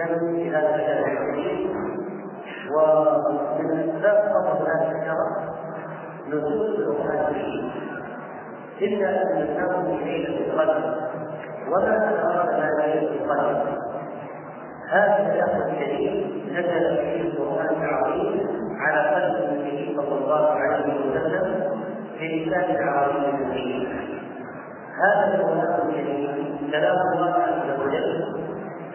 في الشهر الكريم ومن اسباب فضل الشهر نزول الكريم الا ان في ليله القدر وما ادراك ما ليله القدر هذا الشهر الكريم نزل فيه القران العظيم على قلب النبي صلى الله عليه وسلم بلسان العربي المبين هذا القران الكريم كلام الله عز وجل.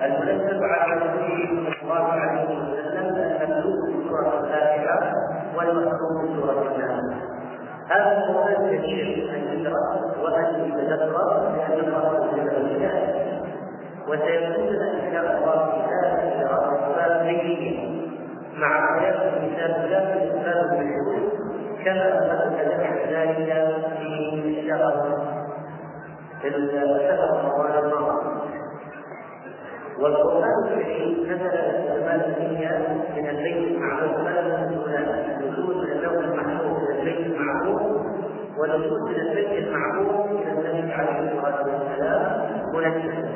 المنزل على النبي صلى الله عليه وسلم المملوك في سورة الفاتحة والمحكوم في سورة الناس هذا القران كثير أن يدرس وأن يتدبر لأن الله جل وعلا وسيكون إن شاء الله في هذا الدراسات بينيه مع حياه كتاب الله الاسلام بالحدود كما مثل ذلك في شهر في شهر رمضان الماضي والقرآن الكريم نزل السماء الدنيا من البيت المعمور فلا نزول من اللوح المحفوظ إلى البيت المعمور ونزول من البيت المعمور إلى النبي عليه الصلاة والسلام منزلا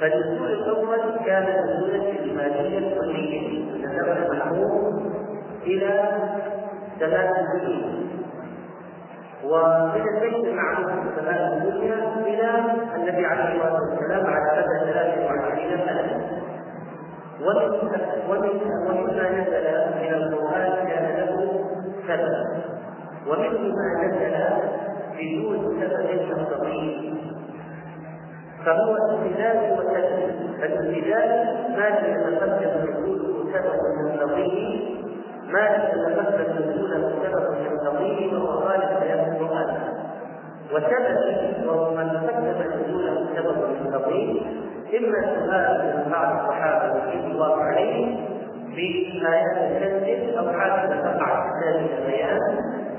فالنزول الأول كان نزولا إجماليا كليا من اللوح المحفوظ إلى سماء الدنيا ومن البيت المعروف في الدنيا إلى النبي عليه الصلاة والسلام على مدى 23 ومن ومما نزل من له سبب سبب مستقيم فهو امتداد وسبب فالامتداد ما لم يتقدم وجوده سبب مستقيم ما لم يتمثل نزوله سبب وهو غالب كلام القران وسبب وهو ما تقدم نزوله سبب يقتضيه إما سؤال من بعض الصحابة رضي الله عليهم بآيات تنزل أو حادثة تقع في ذلك البيان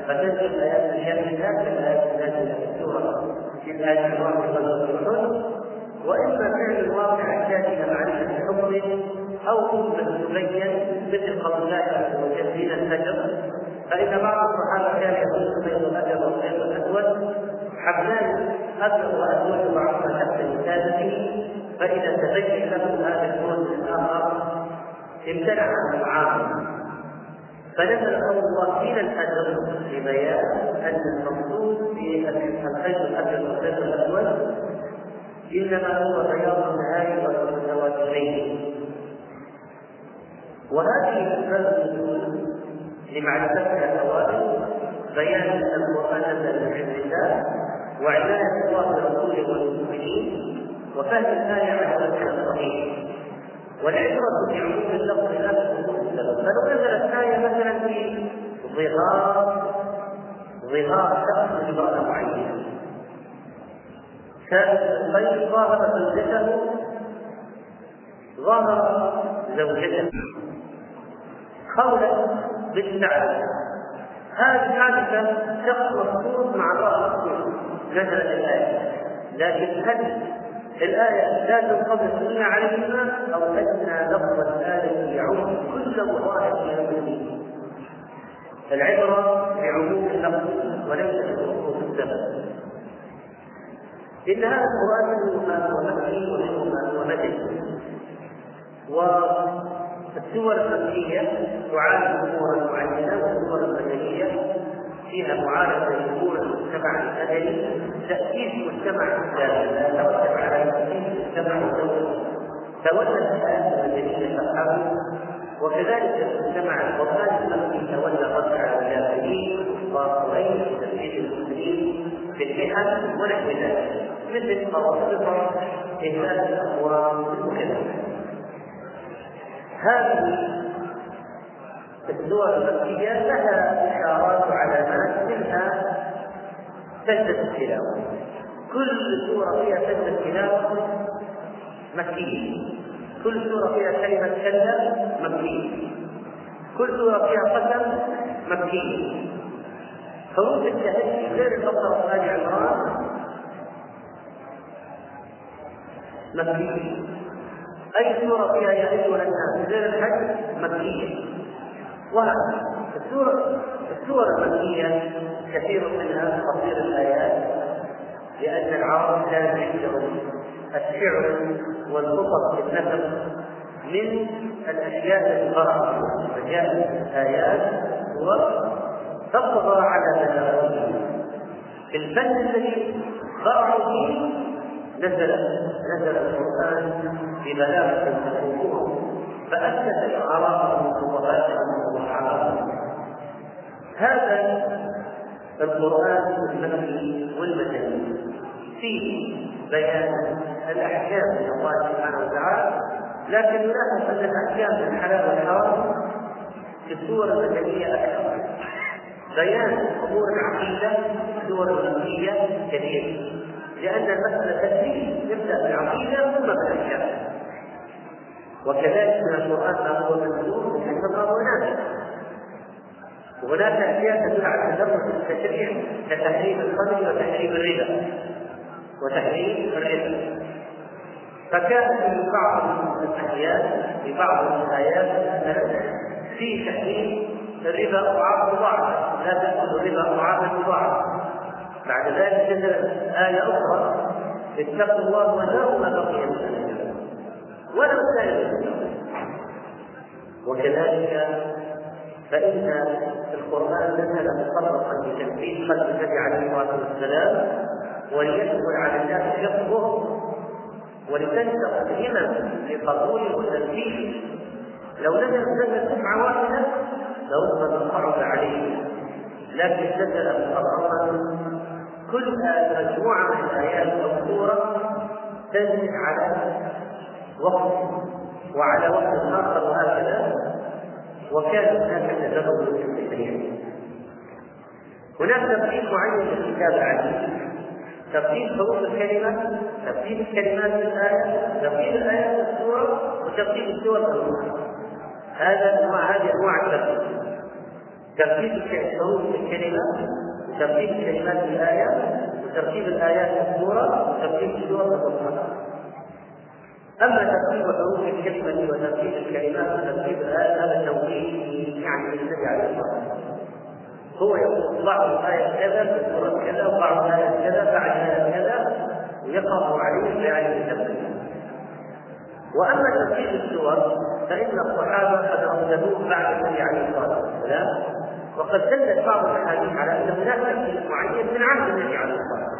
فتنزل آيات الجنة كالآيات النازلة في السورة في الآية الواقعة والحزن وإما فعل الواقع يحتاج إلى معرفة حكم أو حكم تبين مثل قول الله عز وجل دين الفجر فإن بعض الصحابة كان يقول بين الأبيض والبيض الأسود حبلان أبيض وأسود بعضهما تحت لسانه فإذا تبين له هذا اللون الآخر امتنع عن العام فنزل قول الله دين الفجر لبيان أن المقصود في الخيط الأبيض والخيط الأسود إنما هو بياض النهار الليل وهذه أسباب النزول الأوائل بيان أن القرآن من عند الله وعناية الله برسوله والمؤمنين وفهم الآية على وجه الصحيح والعبرة بعموم اللفظ لا بخصوص السبب فلو نزلت آية مثلا في ظهار ظهار شخص امرأة معينة الطيب ظاهر زوجته ظهر زوجته. قولا بالفعل هذه حادثة شخص مخصوص مع الله مخصوص نزلت الآية. لكن هل الآية لا تنقضي إلا عليهما أو أن لفظ الآية يعم كل واحد من المسلمين. العبرة بعموم اللفظ وليس بخصوص السبب. إن هذا القرآن منه ما هو مكي ومنه هو مدني والسور المكية تعالج أمورا معينة والسور المدنية فيها معالجة لأمور المجتمع المدني تأسيس مجتمع إسلامي لا ترتب على تأسيس مجتمع دولي تولى الآيات المدنية تفهم وكذلك المجتمع القرآني الذي تولى رد على الجاهلين وقريش وتسجيل المسلمين في المحن ونحو ذلك. مثل مواقف إهلاك الأموال وكذا هذه الدول المكية لها إشارات وعلامات منها سجدة التلاوة كل سورة فيها سجدة تلاوة مكية. كل سورة فيها كلمة كلا مكية. كل سورة فيها قسم مكية. حروف التهجي غير البقرة وآل عمران مكية. أي سورة فيها يا أيها الناس غير الحج مكية. وهكذا السورة السور المكية كثير منها قصير الآيات لأن العرب كان عندهم الشعر والخطب في النثر من الأشياء التي قرأت فجاءت ايات وتطغى على تلاوتها في الفن الذي قرأوا فيه نزل نزل القرآن ببلاغة وخشوع فأسس وغاتهم وصحابته هذا القرآن المكي والمدني فيه بيان الأحكام من الله سبحانه وتعالى لكن نلاحظ أن الأحكام من الحلال والحرام في السور المدنية أكثر. بيان أمور العقيدة في السور المكية كثير. لأن المسألة تدريج يبدأ بالعقيدة ثم بالأحكام. وكذلك من القرآن ما هو منسوخ بحسب وناسخ وهناك اشياء تدل تدرج التشريع كتحريم الخمر وتحريم الربا وتحريم الربا فكان في بعض الأحيان في بعض الايات في تحريم الربا اضعاف مضاعفه لا تاكل الربا اضعافا مضاعفه بعد ذلك نزلت آية أخرى اتقوا الله وذروا ما بقي من الربا ولو كان وكذلك فإن القرآن نزل مطلقا بتنفيذ قلب النبي عليه الصلاة والسلام وليسهل على الناس حفظه ولتنشأ الهمم في قبوله وتنفيذه لو نزل نزل دفعة واحدة لربما انقرض عليه. لكن نزل مطلقا كل مجموعة من الآيات أو سورة تنزل على وقت وعلى وقت آخر وهكذا وكان هناك تدرج في التشريع هناك ترتيب معين الكتاب العزيز. ترتيب حروف الكلمة ترتيب الكلمات في الآية ترتيب الآيات في السورة وترتيب السور في هذا أنواع هذه أنواع الترتيب ترتيب حروف الكلمة وترتيب الكلمات في الآية وترتيب الآيات في السورة وترتيب السور في أما ترتيب حروف الكلمة وترتيب الكلمات وترتيب هذا توجيه يعني للنبي عليه الصلاه والسلام هو يقول بعض الآية كذا في كذا وبعض الآية كذا بعد الآية كذا ويقرأ عليه بيان التفسير. وأما ترتيب السور فإن الصحابة قد ارسلوه بعد النبي عليه الصلاة والسلام وقد دلت بعض الأحاديث على أن هناك ترتيب معين من عهد النبي عليه الصلاة والسلام.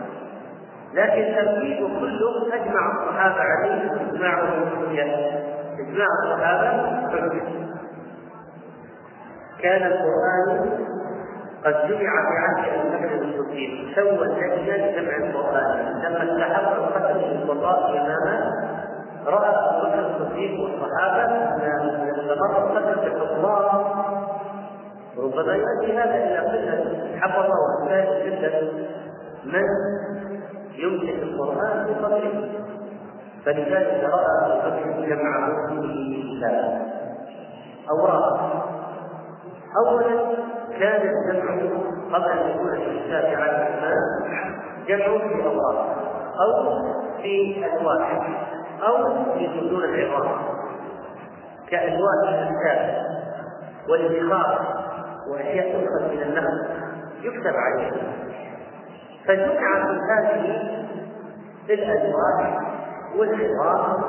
لكن ترتيبه كله أجمع الصحابة عليه إجماع الحجه إجماع الصحابة حجه كان القرآن قد جمع في عهد أبي بكر الصديق. سوى اللجنه لجمع القرآن. لما استحق القتل السلطاء إماما رأى أبو بكر الصديق والصحابة أن استمر القتل في الحكمان ربما يؤدي هذا إلى قلة حفظه وأسباب جدا. من؟ يمسك القرآن بقدره فلذلك رأى أبو بكر جمعه في كتاب أوراق. أولا كان الجمع قبل أن يكون في كتاب على الرحمن جمع في أوراق. أو في ألواح أو في صدور العظام. كألواح الكتاب والادخار وأشياء تؤخذ من النخل يكتب عليها فجمع في هذه الأزواج والعظام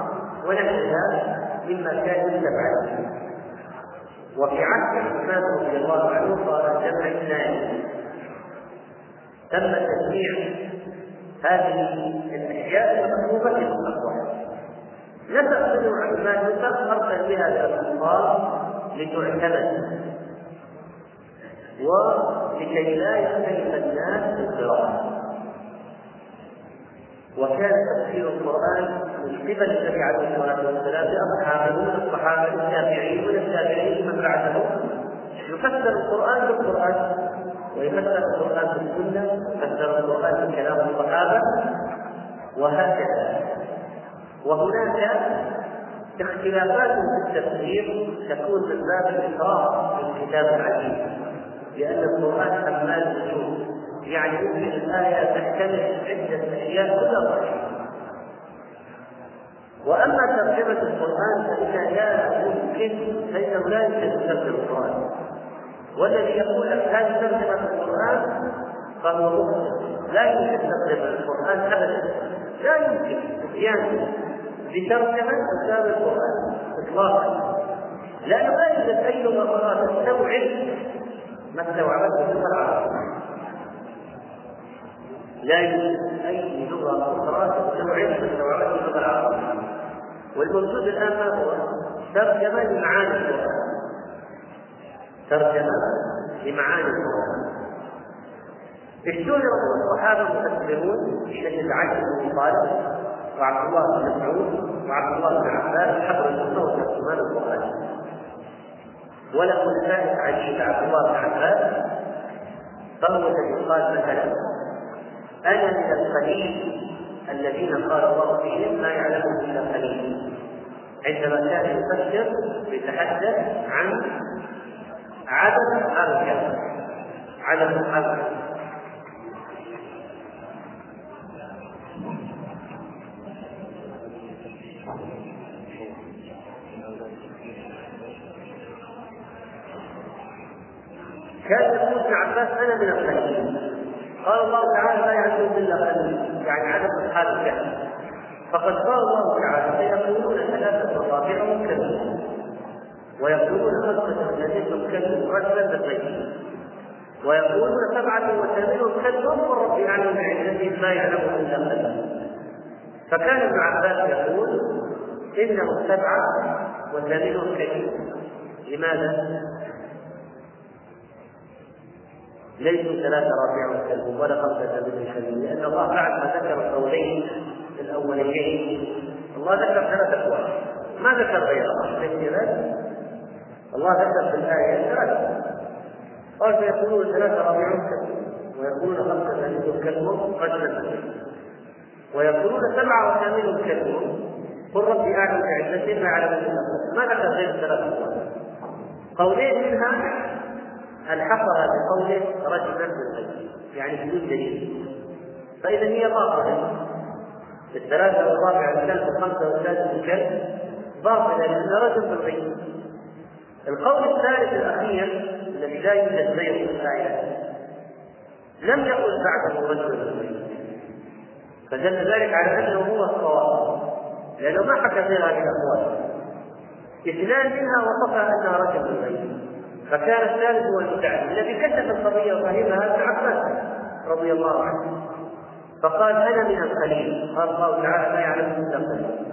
ونحوها مما كان يكتب وفي عهد عثمان رضي الله عنه صار الجمع الثاني تم تجميع هذه الأشياء المكتوبة في المصحف نسأل بن عثمان يوسف ارسل بها الانصار لتعتمد ولكي لا يختلف الناس في القراءة وكان تفسير القرآن من قبل النبي عليه الصلاة والسلام لأصحابه من الصحابة التابعين والتابعين من بعدهم. يفسر القرآن بالقرآن ويفسر القرآن بالسنة يفسر القرآن بكلام الصحابة وهكذا. وهناك اختلافات في التفسير تكون من باب الإكراه في الكتاب العزيز. لأن القرآن حمال النجوم يعني يمكن الآية تحتمل عدة أشياء كلها صحيحة. وأما ترجمة القرآن فإنها لا يمكن فإنه لا يمكن ترجمة القرآن. والذي يقول لك ترجمة القرآن فهو مخطئ لا يمكن ترجمة القرآن أبدا. لا يمكن إتيان بترجمة أسباب القرآن اطلاقا. لأنه لا يوجد لغه أخرى تستوعب ما استوعبته اللغة العربيه لا يوجد أي لغة أخرى تستوعب ما استوعبته اللغة العربيه والموجود الآن ما هو؟ ترجمة لمعاني القران ترجمة لمعاني القران اشتهر الصحابة المفسرون بشكل عجل بن طالب وعبد الله بن مسعود وعبد الله بن عباس حبر السنة وترجمان القران وله ذلك عجيب عبد الله بن عباس فهو الذي قال مثلا. أنا من القليل الذين قال الله فيهم ما يعلمه إلا قليل. عندما كان يفسر يتحدث عن عدد أرجل عدد أرجل أنا من القليل قال الله تعالى لا يعلمون إلا قليل يعني عدد اصحاب الكهف فقد قال الله تعالى سيقولون ثلاثة رابعهم كذب ويقولون خمسة ثلاثة كذب رجلا بالغيب ويقولون سبعة وثامنهم كذب والرب يعلم بعزتهم ما يعلمه إلا قليل فكان ابن عباس يقول انهم سبعة وثامنهم كذب لماذا؟ ليسوا ثلاثة رابعهم كلب ولا خمسة من الكلب لأن الله بعد ما ذكر القولين الأوليين الله ذكر ثلاث أقوال. ما ذكر غيرها الله. ذكر في الآية ثلاثة. قال فيقولون ثلاثة رابعهم كلب ويقولون خمسة منهم كلب رجلا. ويقولون سبعة وثامنهم كلب. قل ربي أعلم بعزتهم ما يعلم ما ذكر غير ثلاث أقوال. قولين منها الحقها بقوله رجلا بالغيب يعني بدون دليل. فإذا هي باطلة. الثلاثة والرابعة الكلب والخمسة والسادسة الكلب باطلة لأن رجل بالغيب القول الثالث الأخير الذي لا يوجد غيره في الآيات لم يقل بعده رجل بالغيب فدل ذلك على أنه هو الصواب. لأنه ما حكى غير هذه الأقوال. إثنان منها وصفها أنها رجل بالغيب فكان الثالث هو المتعلم. الذي كشف القضية وفهمها ابن عباس رضي الله عنه. فقال أنا من القليل. قال الله تعالى لا يعلم إلا القليل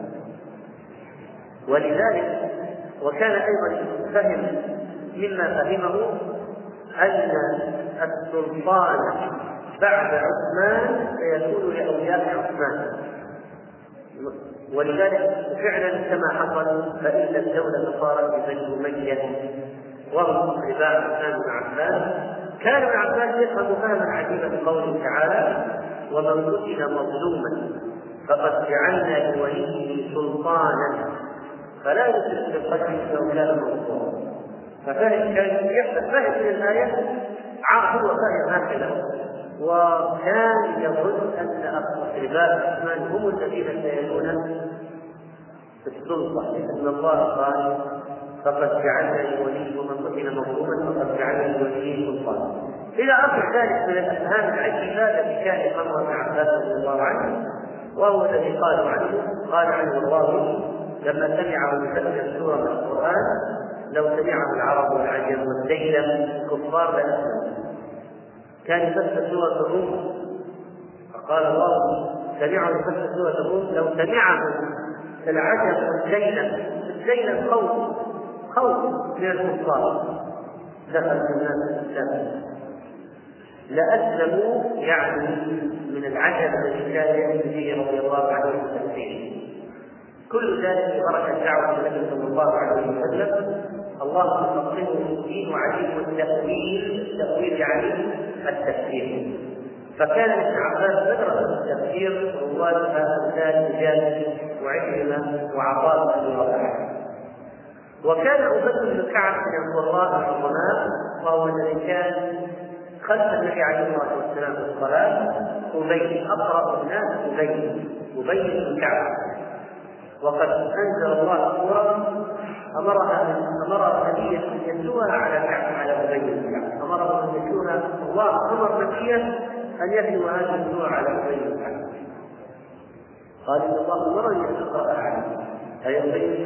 ولذلك وكان أيضا فهم مما فهمه أن السلطان بعد عثمان سيكون لأولياء عثمان. ولذلك فعلا كما حصل فإن الدولة صارت ببني أمية وهم اتباع عثمان بن عباس كان ابن عباس يفهم فهما عجيبا بقوله تعالى ومن قتل مظلوما فقد جعلنا لوليه سلطانا فلا يشرك في القتل انه كان منصورا ففهم كان يحدث فهم من الآية عاقل وفهم هكذا. وكان يظن أن اقرباء عثمان هم الذين في السلطة لأن الله قال فقد جعلنا لولي ومن قتل مظلوما فقد جعلنا لوليه سلطانا إلى آخر ذلك من الأفهام العجيبة التي كان أمر ابن عباس رضي الله عنه وهو الذي قالوا عنه قال عنه الله لما سمعه يفسر سوره من القرآن لو سمعه العرب والعجم والديلم الكفار لأسلموا. كان يفسر سورة الروم. فقال الله سمعه يفسر سورة الروم لو سمعه العجم والديلم الديلم خوف خوف من الكفار. دخل الناس الإسلام. لأسلموا يعني من العجب الذي كان ياتي به رضي الله عنه التكفير كل ذلك ببركه دعوة النبي صلى الله عليه وسلم. الله يفقهه في الدين وعليم التأويل. التأويل يعني التفسير. فكان ابن عباس مدرسه التفسير روادها امثال مجاهد وعكرمه وعطاء رباح. وكان أبي بن كعب من القراء العظماء وهو الذي كان خلف النبي عليه الصلاة والسلام في الصلاة أبي أقرأ الناس أبي أبي بن كعب. وقد أنزل الله سورة أمرها أمر نبيا أن يتلوها على كعب على أبي بن كعب. أمره أن يتلوها الله أمر نبيا أن يتلو هذه السورة على أبي بن كعب. قال إن الله أمرني أن أقرأ عليه.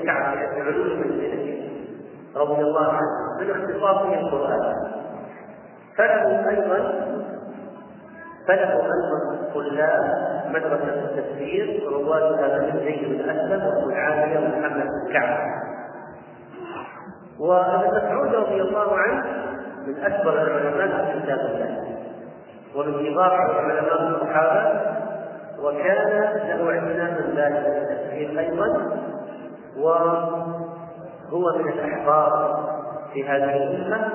كعب يعني علو منزلته رضي الله عنه. من اختصاصه القرآن. فله أيضا فله أيضا طلاب مدرسة التفسير روادها بن زيد بن أسلم وأبو العالية ومحمد بن كعب. وابن مسعود رضي الله عنه من أكبر العلماء في كتاب الله. ومن كبار علماء الصحابة. وكان له اعتناء بالغا التفسير أيضا وهو من الأحبار في هذه الأمة.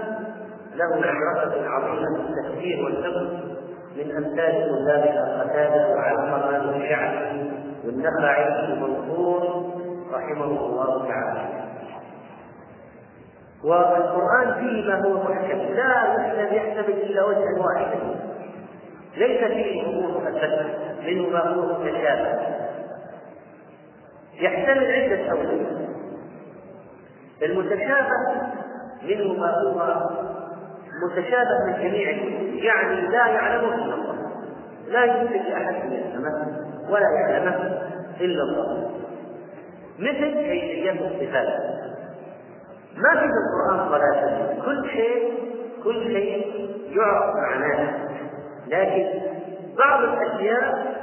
له مدرسة عظيمة في التفسير والفقه من أمثال طلاب قتاده وعلقمه والشعبي والنخعي ومنصور رحمه الله تعالى. والقرآن فيه ما هو محكم. لا يحسب يحتمل إلا وجها واحدا. ليس فيه أمور مؤسسة منه ما هو متشابه. يحتمل عدة أوجه المتشابه منه ما هو متشابه من جميع يعني لا يعلمه إلا الله. لا يمكن ان يفهمه ولا يعلمه إلا الله. مثل كيفيه الصفات. ما في القرآن صلاه كل شيء كل شيء يعرف معناه. لكن بعض الأشياء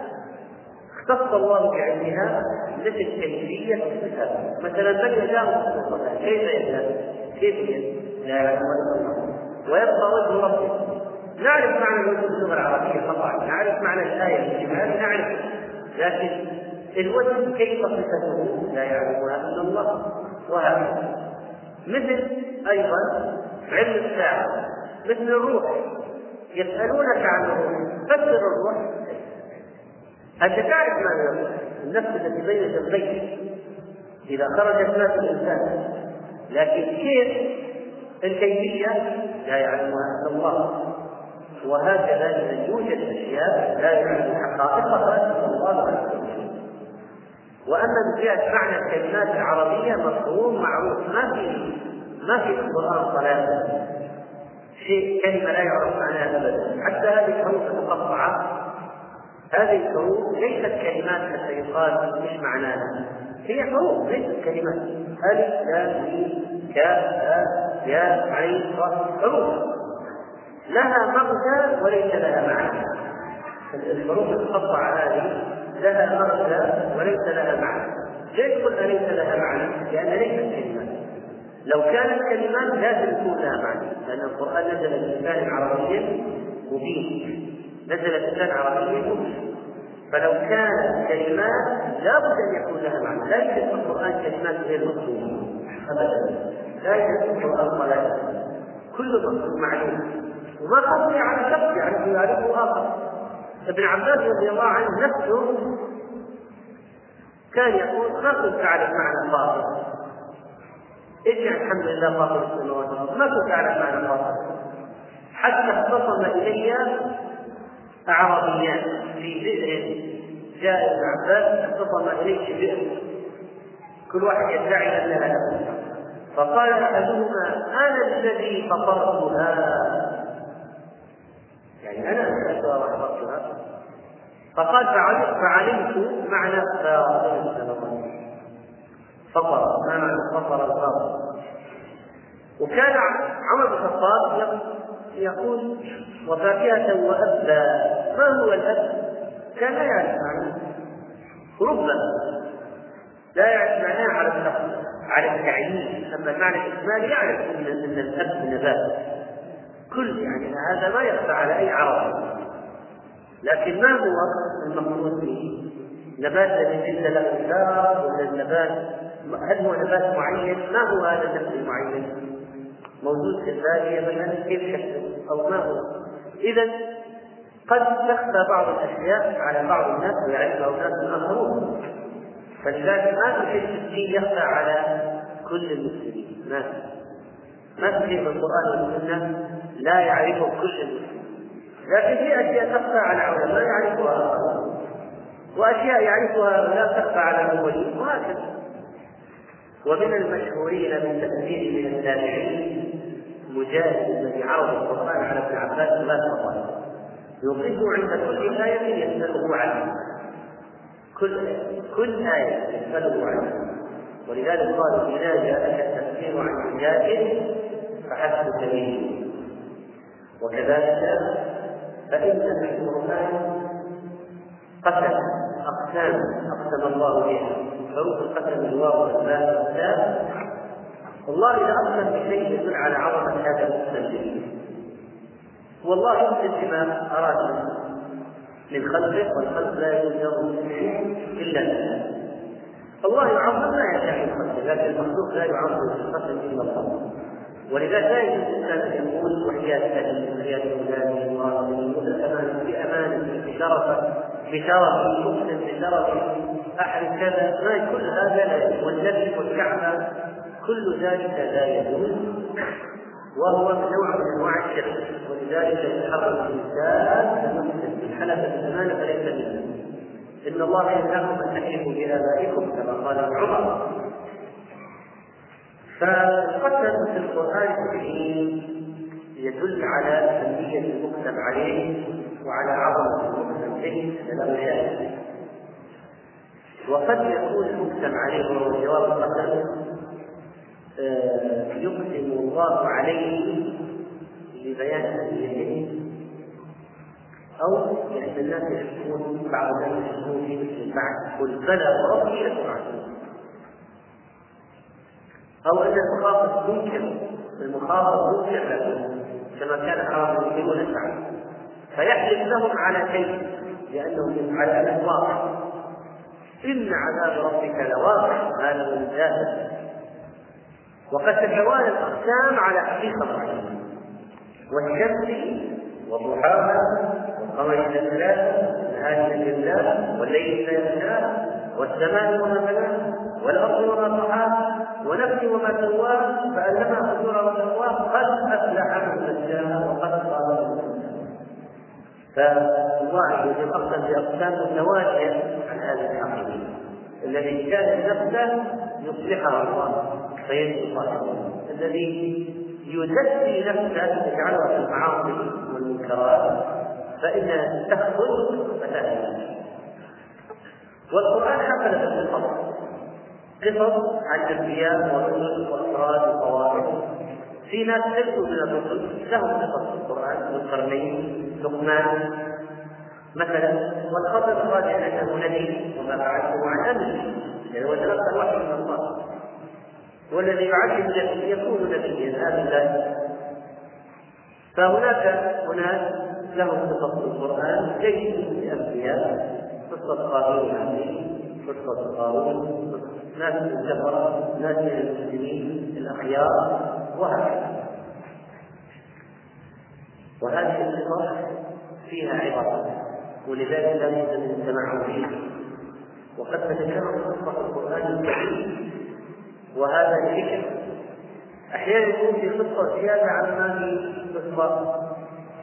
اختص الله بعلمها مثل كيفيه الصفات مثلا من يجاوز الصلاه كيف يجاوز؟ كيف لا يعلم ويبقى وجه ربه. نعرف معنى الوجه في اللغة العربية طبعا. نعرف معنى في الجمال نعرف. لكن الوجه كيف صفته؟ لا يعرفها إلا الله. وهكذا. مثل أيضا علم الساعة. مثل الروح. يسألونك عن الروح. فسر الروح. أنت تعرف معنى الروح. النفس التي بين جنبيك إذا خرجت مات الإنسان. لكن كيف الكيفية؟ لا يعلمها إلا الله. وهكذا إذا يوجد أشياء لا يعلم حقائقها إلا الله عز وجل وأما من معنى الكلمات العربية مفهوم معروف. ما في ما في القرآن صلاة. شيء كلمة لا يعرف معناها أبدا. حتى هذه الحروف المقطعة هذه الحروف ليست كلمات حتى يقال مش معناها. هي حروف ليست كلمات. ألف لام ميم كاف يا عين حروف. لها مغزى وليس لها معنى. الحروف المقطعة هذه لها مغزى وليس لها معنى. ليش قلنا ليس لها معنى؟ لأن ليست كلمات لو كانت كلمات لازم يكون لها معنى. لأن القرآن نزل بلسان عربي مبين. نزل بلسان عربي فلو كانت كلمات لابد أن يكون لها معنى، لا يوجد في القرآن كلمات غير مفهومه ابدا، لا يوجد في القرآن صلاه كل مفهوم معلوم. وما قصدي على شخص يعرفه يعرفه آخر. ابن عباس رضي الله عنه نفسه كان يقول ما كنت أعرف معنى فاطر. إيش يعني الحمد لله فاطر السماوات ما كنت أعرف معنى فاطر. حتى اختصم إلي أعرابيان في بئر جاء ابن عباس اختصم إليه بئر. كل واحد يدعي أنها له فقال أحدهما أنا الذي فطرتها. يعني أنشأتها وحفظتها فقال فعلمت معنى فاطر. فطر ما معنى فطر الفاطر؟ وكان عمر بن الخطاب يقول وفاكهة وأبا ما هو الأب؟ لا يعرف معناه ربما لا يعرف معناه على على التعيين أما المعنى الإجمالي يعرف أن أن الأب نبات كل يعني هذا ما يخفى على أي عربي لكن ما هو المقصود به؟ نبات الذي ليس له ثمار ولا النبات هل هو نبات معين؟ ما هو هذا النبات المعين؟ موجود في البادية مثلا كيف شكله أو ما هو إذا قد تخفى بعض الأشياء على بعض الناس ويعرفها أناس آخرون فلذلك ما في شيء يخفى على كل المسلمين. ما في. ما في شيء في القرآن والسنة لا يعرفه كل المسلمين. لكن في أشياء تخفى على علماء يعرفها آخرون. وأشياء يعرفها لا تخفى على الأولين وهكذا. ومن المشهورين بالتأثير من التابعين مجاهد الذي عرض القرآن على ابن عباس ثلاث مرات يوقفه عند كل آية يسأله عنها كل كل آية يسأله عنها ولذلك قالوا إذا جاءك التفسير عن حجاج فحسبك به وكذلك فإن في القرآن قسم أقسام أقسم الله بها. حروف القسم الواو والباء والتاء الله إذا أقسم بشيء يدل على عظمة هذا المقسم والله يقسم بما أراد من خلقه والخلق لا يجوز له إلا بالله الله يعظم ما يشاء من خلقه لكن المخلوق لا يعظم في خلقه إلا الله. ولذلك لا يجوز الإنسان أن يقول وحياة ابي وحياة اولادي وامانه بأمانه بشرفه بشرف مسلم بشرف أحد كذا ما كل هذا لا والكعبة كل ذلك لا يجوز وهو نوع من أنواع الشرك. ولذلك يتحرك الإنسان في حلف الامانه فليس منه. إن الله ينهاكم أن تحلفوا بآبائكم كما قال عمر. فالقسم في القرآن الكريم يدل على أهمية المقسم عليه وعلى عظمة المقسم به شك وقد يكون المقسم عليه وهو جواب آه، يقسم الله عليه لبيان أهميته أو لأن الناس يشكون بعض الناس يشكون في مثل البعث قل بلى وربي لتبعثون أو أن المخاطب منكر المخاطب منكر له كما كان بعض المسلمون يفعل فيحلف لهم على شيء لأنه على الواقع إن عذاب ربك لواقع هذا من الجاهل. وقد تتوالى الأقسام على حقيقة والشمس وضحاها والقمر إذا تلاها النهار إذا والليل إذا يغشاها والسماء وما بناها والأرض وما طحاها ونفس وما سواها فألهمها فجورها وتقواها قد أفلح من زكاها وقد خاب من فالله عز وجل أقسم بأقسام متوالية عن هذه الحقيقة. الذي كان نفسه يصلحها الله. صاحبه الذي يزكي نفسه يجعلها في المعاصي والمنكرات فإن تخرج فتهلك والقرآن حمل القصص. قصص عن الأنبياء والرسل وافراد وطوائف في ناس ليسوا من الرسل لهم قصص في القرآن والقرنين لقمان. مثلا والخطر الراجع أنه نبي وما بعثه عن أمره. يعني هو تلقى الوحي من الله. والذي يعلم يكون نبيا هذا فهناك أناس لهم قصص في القرآن ليسوا من الانبياء قصة قارون قصة قارون ناس من الكفرة ناس من المسلمين الأخيار وهكذا. وهذه القصص فيها عبر ولذلك لا بد من التمعن فيها. وقد تتكرر قصة القرآن الكريم. وهذا الفكر أحيانا يكون في قصة زيادة عن ما في قصة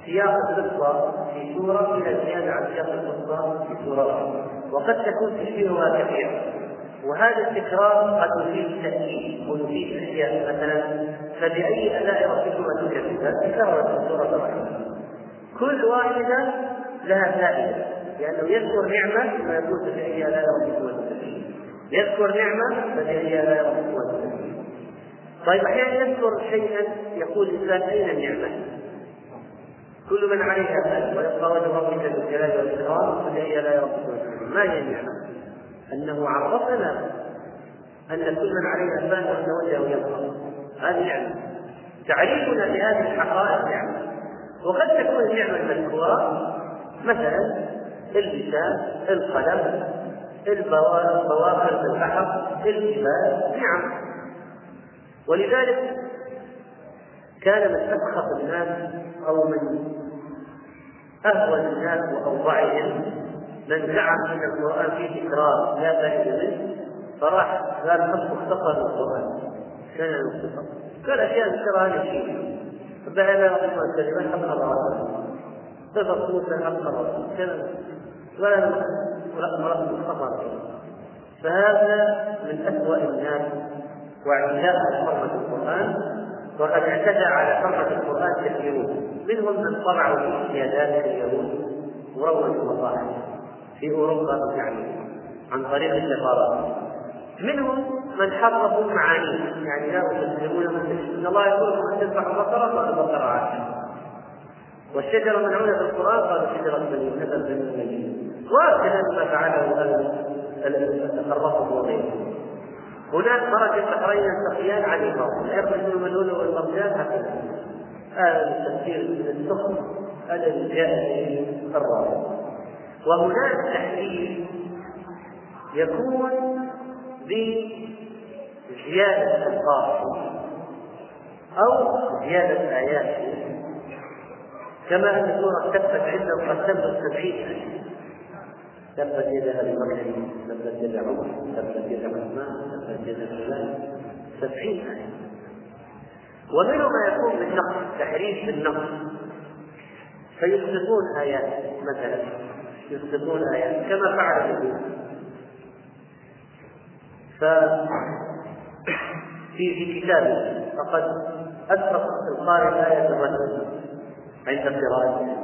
سياق القصة في سورة إلى زيادة عن سياق القصة في سورة وقد تكون تشبيهها كثيرا وهذا التكرار قد يفيد التأكيد ويفيد أشياء مثلا. فبأي آلاء ربكما تكذبان؟ تكررت السورة الرحيم كل واحدة لها فائدة لأنه يذكر نعمة ثم يقول فبأي آلاء ربكما تكذبان. يذكر نعمة آلاء ربكما تكذبان طيب أحيانا يذكر شيئا يقول الإنسان أين النعمة؟ كل من عليها فان ويبقى وجه ربك ذو الجلال فبأي آلاء ربكما تكذبان ما هي النعمة؟ أنه عرفنا أن كل من عليها فان وأن وجهه يبقى. هذه نعمة. تعريفنا بهذه الحقائق نعمة. وقد تكون النعمة المذكورة مثلا اللسان القلم البواخر في البحر الجبال نعم. ولذلك كان من أسخط الناس أو من أهون الناس وأوضعهم من زعم ان القرآن فيه تكرار لا فائده منه فراح قال حط مختصر القرآن. كان المختصر قال أشياء ذكرها نشيد فبعد رحمه الكلمات حق مرات قصص موسى حق مرات كان ولا مرات مختصر. فهذا من أسوأ الناس واعتداء على حرمة القرآن وقد اعتدى على حرمة القرآن كثيرون منهم من طبعوا في سيادات اليهود وروجوا مصاحف في أوروبا يعني عن طريق السفارات منهم من حرفوا معانيه يعني لا يسلمون من إن الله يقول من تذبح البقره قال البقره عاشر والشجرة الملعونه في القرآن قال شجرة بني كذا بني وهكذا ما فعله الرفض وغيره هناك مرج البحرين يلتقيان عن لا يخرج من الملول والمرجان هكذا هذا التفسير السخن الذي جاء به الرافض وهناك تحليل يكون بزيادة القاف أو زيادة آيات كما أن سورة تبت عندهم قد تبت سبعين تبت يد ابي بكر تبت يد عمر تبت يد عثمان تبت يد فلان سبعين آية. ومنه ما يكون بالنقص تحريف بالنقص فيسقطون آيات مثلا يسقطون آيات كما فعل في في كتابه فقد أسقط القارئ آية الرجل عند قراءته.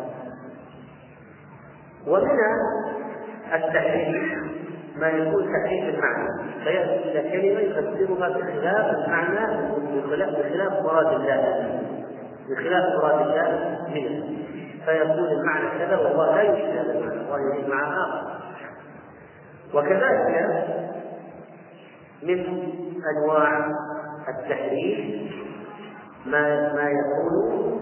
ومنها التحريف ما يكون تحريف المعنى. فيأتي إلى كلمة يفسرها بخلاف المعنى بخلاف مراد الله. بخلاف مراد الله منه. فيكون المعنى كذا والله لا يشبه هذا المعنى. الله يريد معنى آخر. وكذلك من أنواع التحريف ما ما يكون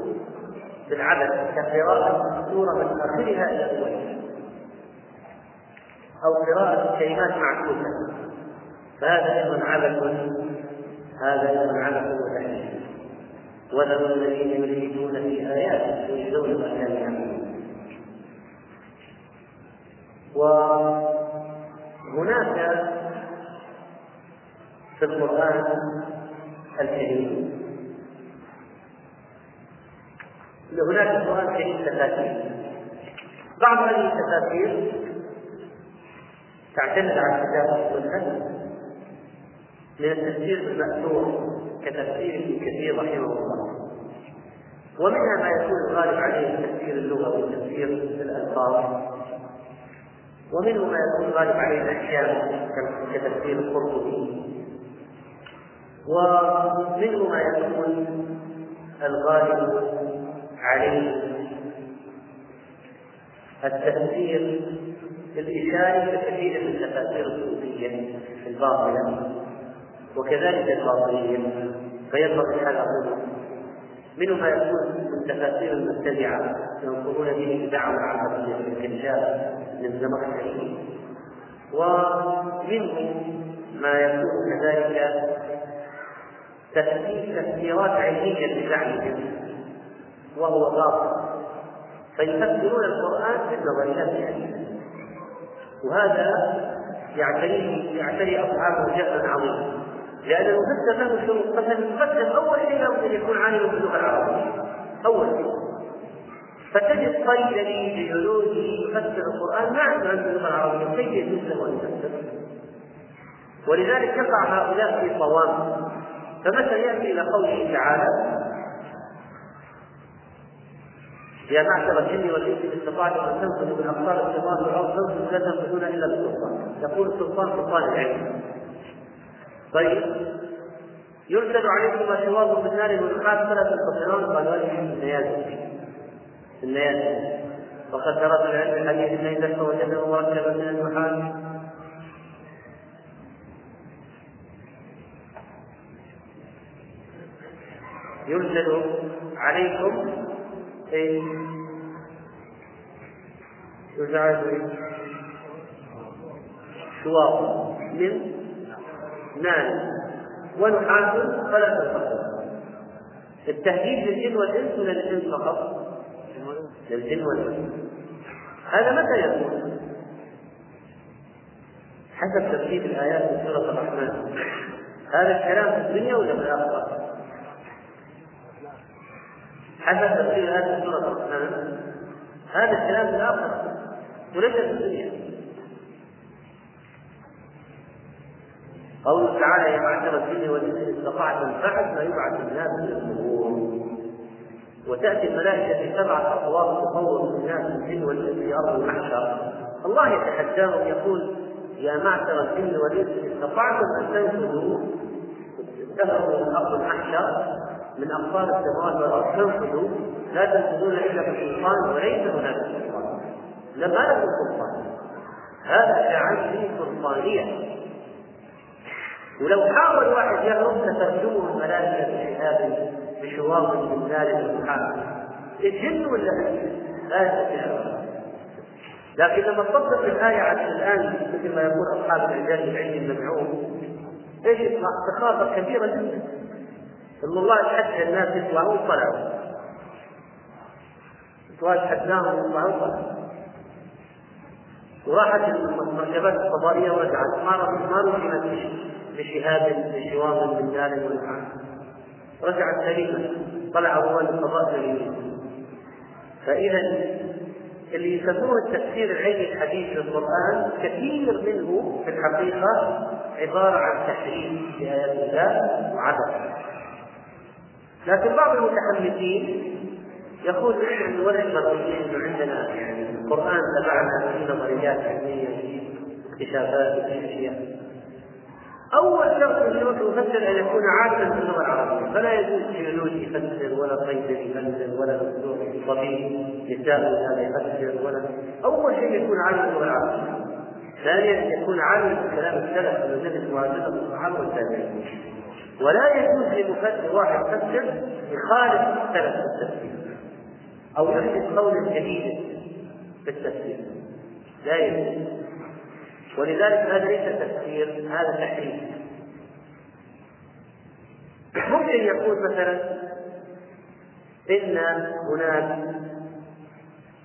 بالعبث كقراءة سورة من آخرها إلى أولها. أو قراءة كلمات معكوسة فهذا أيضا عبث هذا أيضا عبث وتحريف وذروا الذين يلحدون في آيات يجزون ما كانوا وهناك في القرآن الكريم. هناك في القرآن الكريم تفاسير بعض هذه التفاسير تعتمد على الكتاب والسنة من التفسير المأثور كتفسير ابن كثير رحمه الله. ومنها ما يكون الغالب عليه التفسير اللغوي وتفسير الألفاظ. ومنه ما يكون الغالب عليه الأحكام كتفسير القرطبي. ومنه ما يكون الغالب عليه التفسير الإشاري ككثير من التفاسير الصوفية الباطلة وكذلك الباطنية فينبغي الحال أقول منه ما يكون من تفاسير المبتدعة ينظرون به بدعوى العربية الكشاف للزمخشري ومنه ما يكون كذلك تفسيرات علمية بزعمهم وهو باطل. فيفسرون القرآن بالنظريات العلمية. وهذا يعتريه يعتري أصحابه جهلا عظيما. لأن المفسر له شروط مثلا المفسر أول شيء لابد أن يكون عالما باللغة العربية. أول شيء. فتجد صيدلي بجلوده يفسر القرآن ما عنده عنده اللغة العربية. كيف يجوز له أن يفسر؟ ولذلك يقع هؤلاء في صوام. فمثلا يأتي إلى قوله تعالى يا معشر الجن والإنس ان استطعتم ان تنفذوا من اقطار السماوات والارض فانفذوا لا تنفذون إلا بالسلطان يقول السلطان سلطان العلم طيب. يرسل عليكم شواظ من نار ونحاس فلا تنتصرون قال هذه النيازك النيازك وقد ترى في العلم الحديث إن إذا وجدنا مركبا من النحاس يرسل عليكم إيه يرسل شواظ من نار ونحاس فلا تنفصل التهديد للجن والإنس ولا للجن فقط؟ للجن والإنس هذا متى يكون؟ حسب ترتيب الآيات في سورة الرحمن هذا الكلام في الدنيا ولا في الآخرة؟ ترتيب الايات في سوره الرحمن هذا الكلام في الاخره وليس في الدنيا. قوله تعالى يا معشر الجن والإنس ان استطعتم بعد ما يبعث الناس من القبور. وتأتي الملائكة في سبعه اطوار تفوض الناس الجن والإنس في أرض المحشر. الله يتحداهم يقول يا معشر الجن والإنس استطعتم أن تنفذوا اتفقوا من أرض المحشر. من أقطار السماوات والارض تنفذوا لا تنفذون إلا بسلطان وليس هناك سلطان. لما لكم سلطان. هذا تعدي سلطانية. ولو حاول واحد يهرب لترجمه الملائكه بشهاب بشواظ من ذلك سبحانه الجن ولا لا؟ لكن لما تطبق الآية على الآن مثل ما يقول أصحاب الإعجاز العلمي المدعوم إيش تخاطر كبيرة جدا. إن الله يتحدى الناس يطلعون طلعوا الله يتحداهم يطلعون طلعوا وراحت المركبات الفضائية ورجعت. ما ما رجعت بشهاب بشوام من ذلك والإنعام رجعت سليمة. طلع رواد الفضاء سليمين فإذا اللي يسموه التفسير العلمي الحديث للقرآن كثير منه في الحقيقة عبارة عن تحريف لآيات الله وعدم. لكن بعض المتحمسين يقول نحن المرئيين إنه عندنا يعني القرآن تبعنا في نظريات علمية في اكتشافات في أشياء. أول شرط من شروط المفسر أن يكون عالما باللغة العربية. فلا يجوز جيولوجي يفسر ولا صيدلي يفسر ولا دكتور طبيب يساوي هذا يفسر ولا أول شيء يكون عالم باللغة العربية. ثانيا يكون عالم بكلام السلف الذي معادله الصحابة والتابعين. ولا يجوز لمفسر واحد يفسر يخالف السلف في التفسير أو يحدث قولا جديدا في التفسير. لا يجوز. ولذلك هذا ليس تفسير هذا تحريف. ممكن يقول مثلا إن هناك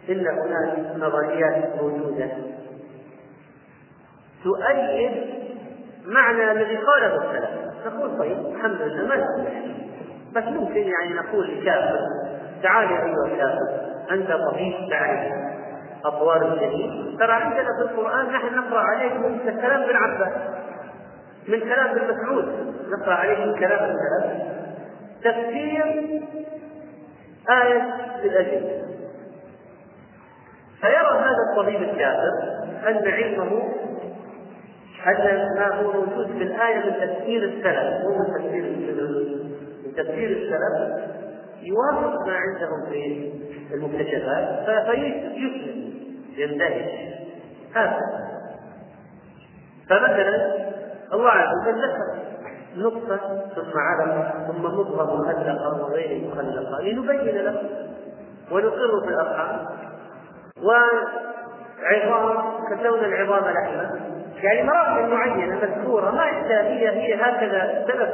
إن هناك نظريات موجودة تؤيد معنى الذي قاله السلف. نقول طيب الحمد لله ما بس ممكن يعني نقول لكافر تعال يا أيها الكافر أنت طبيب تعرف أطوار الجليل. ترى عندنا في القرآن نحن نقرأ عليك من كلام ابن عباس من كلام ابن مسعود. نقرأ عليك من كلام ابن عباس. تفسير آية الأجل. فيرى هذا الطبيب الكافر أن علمه أن ما هو موجود في الآية من تفسير السلف. مو من تفسير من تفسير السلف يوافق ما عندهم في المكتشفات فيسلم يندهش هذا. فمثلا الله عز وجل ذكر نقطة ثم علقة ثم مضغة مخلقة وغير مخلقة لنبين له ونقر في الأرحام. وعظام كسونا العظام لحما يعني مراحل معينة مذكورة ما هي هي هكذا سلف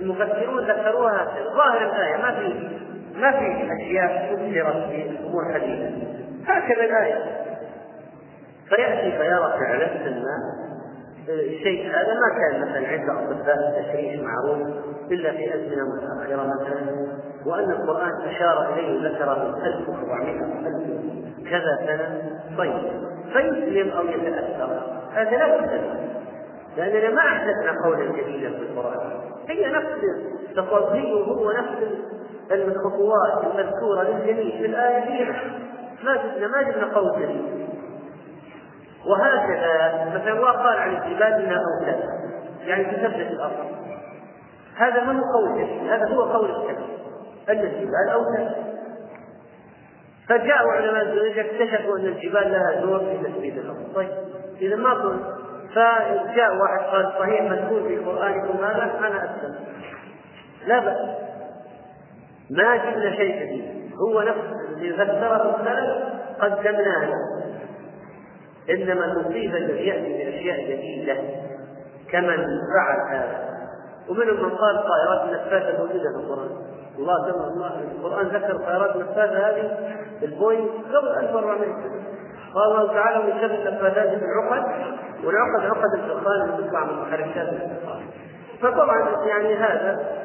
المفسرون ذكروها ظاهر الآية ما في ما في أشياء فسرت في أمور حديثة هكذا الآية. فيأتي فيرى فعلا أن الشيء هذا ما كان مثلا عند أطباء التشريح معروف إلا في أزمنة متأخرة مثلا وأن القرآن أشار إليه وذكر من 1400 ألف كذا سنة طيب فيسلم أو يتأثر. هذا لا بد لأننا ما أحدثنا قولا جديدا في القرآن. هي نفس تفاصيله هو نفس الخطوات المذكورة للجميع. في الآية هي ما جبنا ما جبنا قول جديد. وهكذا مثلا الله قال عن انها اوتاد يعني تثبت الأرض. هذا ما هو قول جديد. هذا هو قول الكلام أن الجبال اوتاد فجاءوا علماء الزواج اكتشفوا أن الجبال لها دور في تثبيت الأرض. طيب إذا ما قلت فجاء واحد قال صحيح مذكور في قرانكم هذا؟ أنا أسلم. لا بأس. ما جبنا شيء جديد. هو نفس اللي فسره السلف قدمناه. إنما المصيبة الذي يأتي بأشياء جديدة كمن فعل هذا ومنهم من قال طائرات النفاثه موجودة في القرآن. الله القرآن ذكر طائرات النفاثه هذه البوينغ قبل 1400 سنة. قال الله تعالى من شر النفاثات في العقد والعقد عقد الدخان اللي تطلع من محركات فطبعا يعني هذا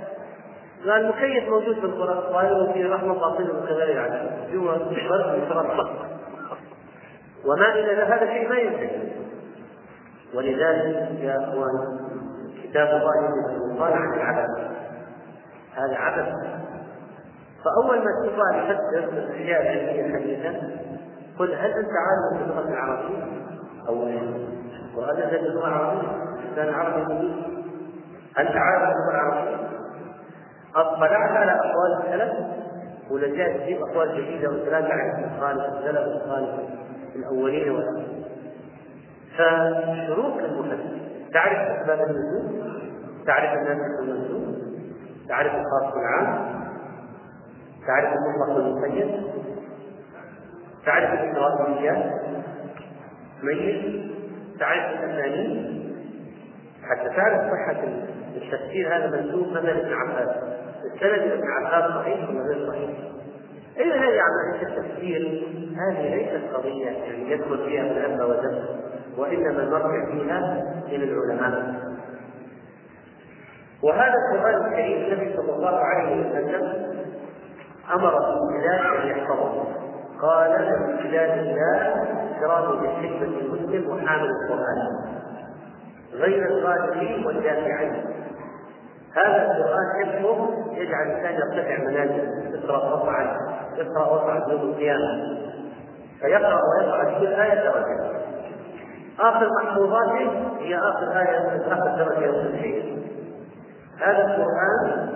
قال المكيف موجود في القرآن. قال وفي رحمة باطنه كذلك يعني جوا البرد وما إلى هذا شيء ما ينتهي ولذلك يا اخوان كتاب الله قال عن العبث هذا عبث فأول ما تشوف يفسر الاشياء العلميه الحديثه قل هل أنت عالم باللغة العربيه؟ أو القرآن نزل باللغة العربية كان عربي مبين هل تعرف اللغة العربية؟ اطلعت على أقوال السلف ولا جاءت تجيب أقوال جديدة وثلاثة عن خالف السلف وخالف الأولين والآخرين فشروط المفسر تعرف أسباب النزول تعرف الناس المنزول تعرف الخاص والعام تعرف المطلق والمقيد تعرف الإسرائيليات ميت؟ تعرف الأسانيد حتى تعرف صحة التفسير هذا منسوب مثلا ابن عباس. السند ابن عباس صحيح ولا غير صحيح؟ إذا هذه عملية التفسير هذه ليست قضية يعني يدخل فيها من أب ودم وإنما المرجع فيها إلى العلماء. وهذا القرآن الكريم النبي صلى الله عليه وسلم أمر بالامتداد أن يحفظه. قال امتداد الله إكرام بالحكمة المسلم وحامل القرآن. غير الغالبين والدافعين هذا القرآن حفظه يجعل الإنسان يرتفع منازل. اقرأ وافعل اقرأ وافعل يوم القيامة. فيقرأ ويقرأ كل آية درجة. آخر محفوظاته هي آخر آية آخر درجة يوم هذا القرآن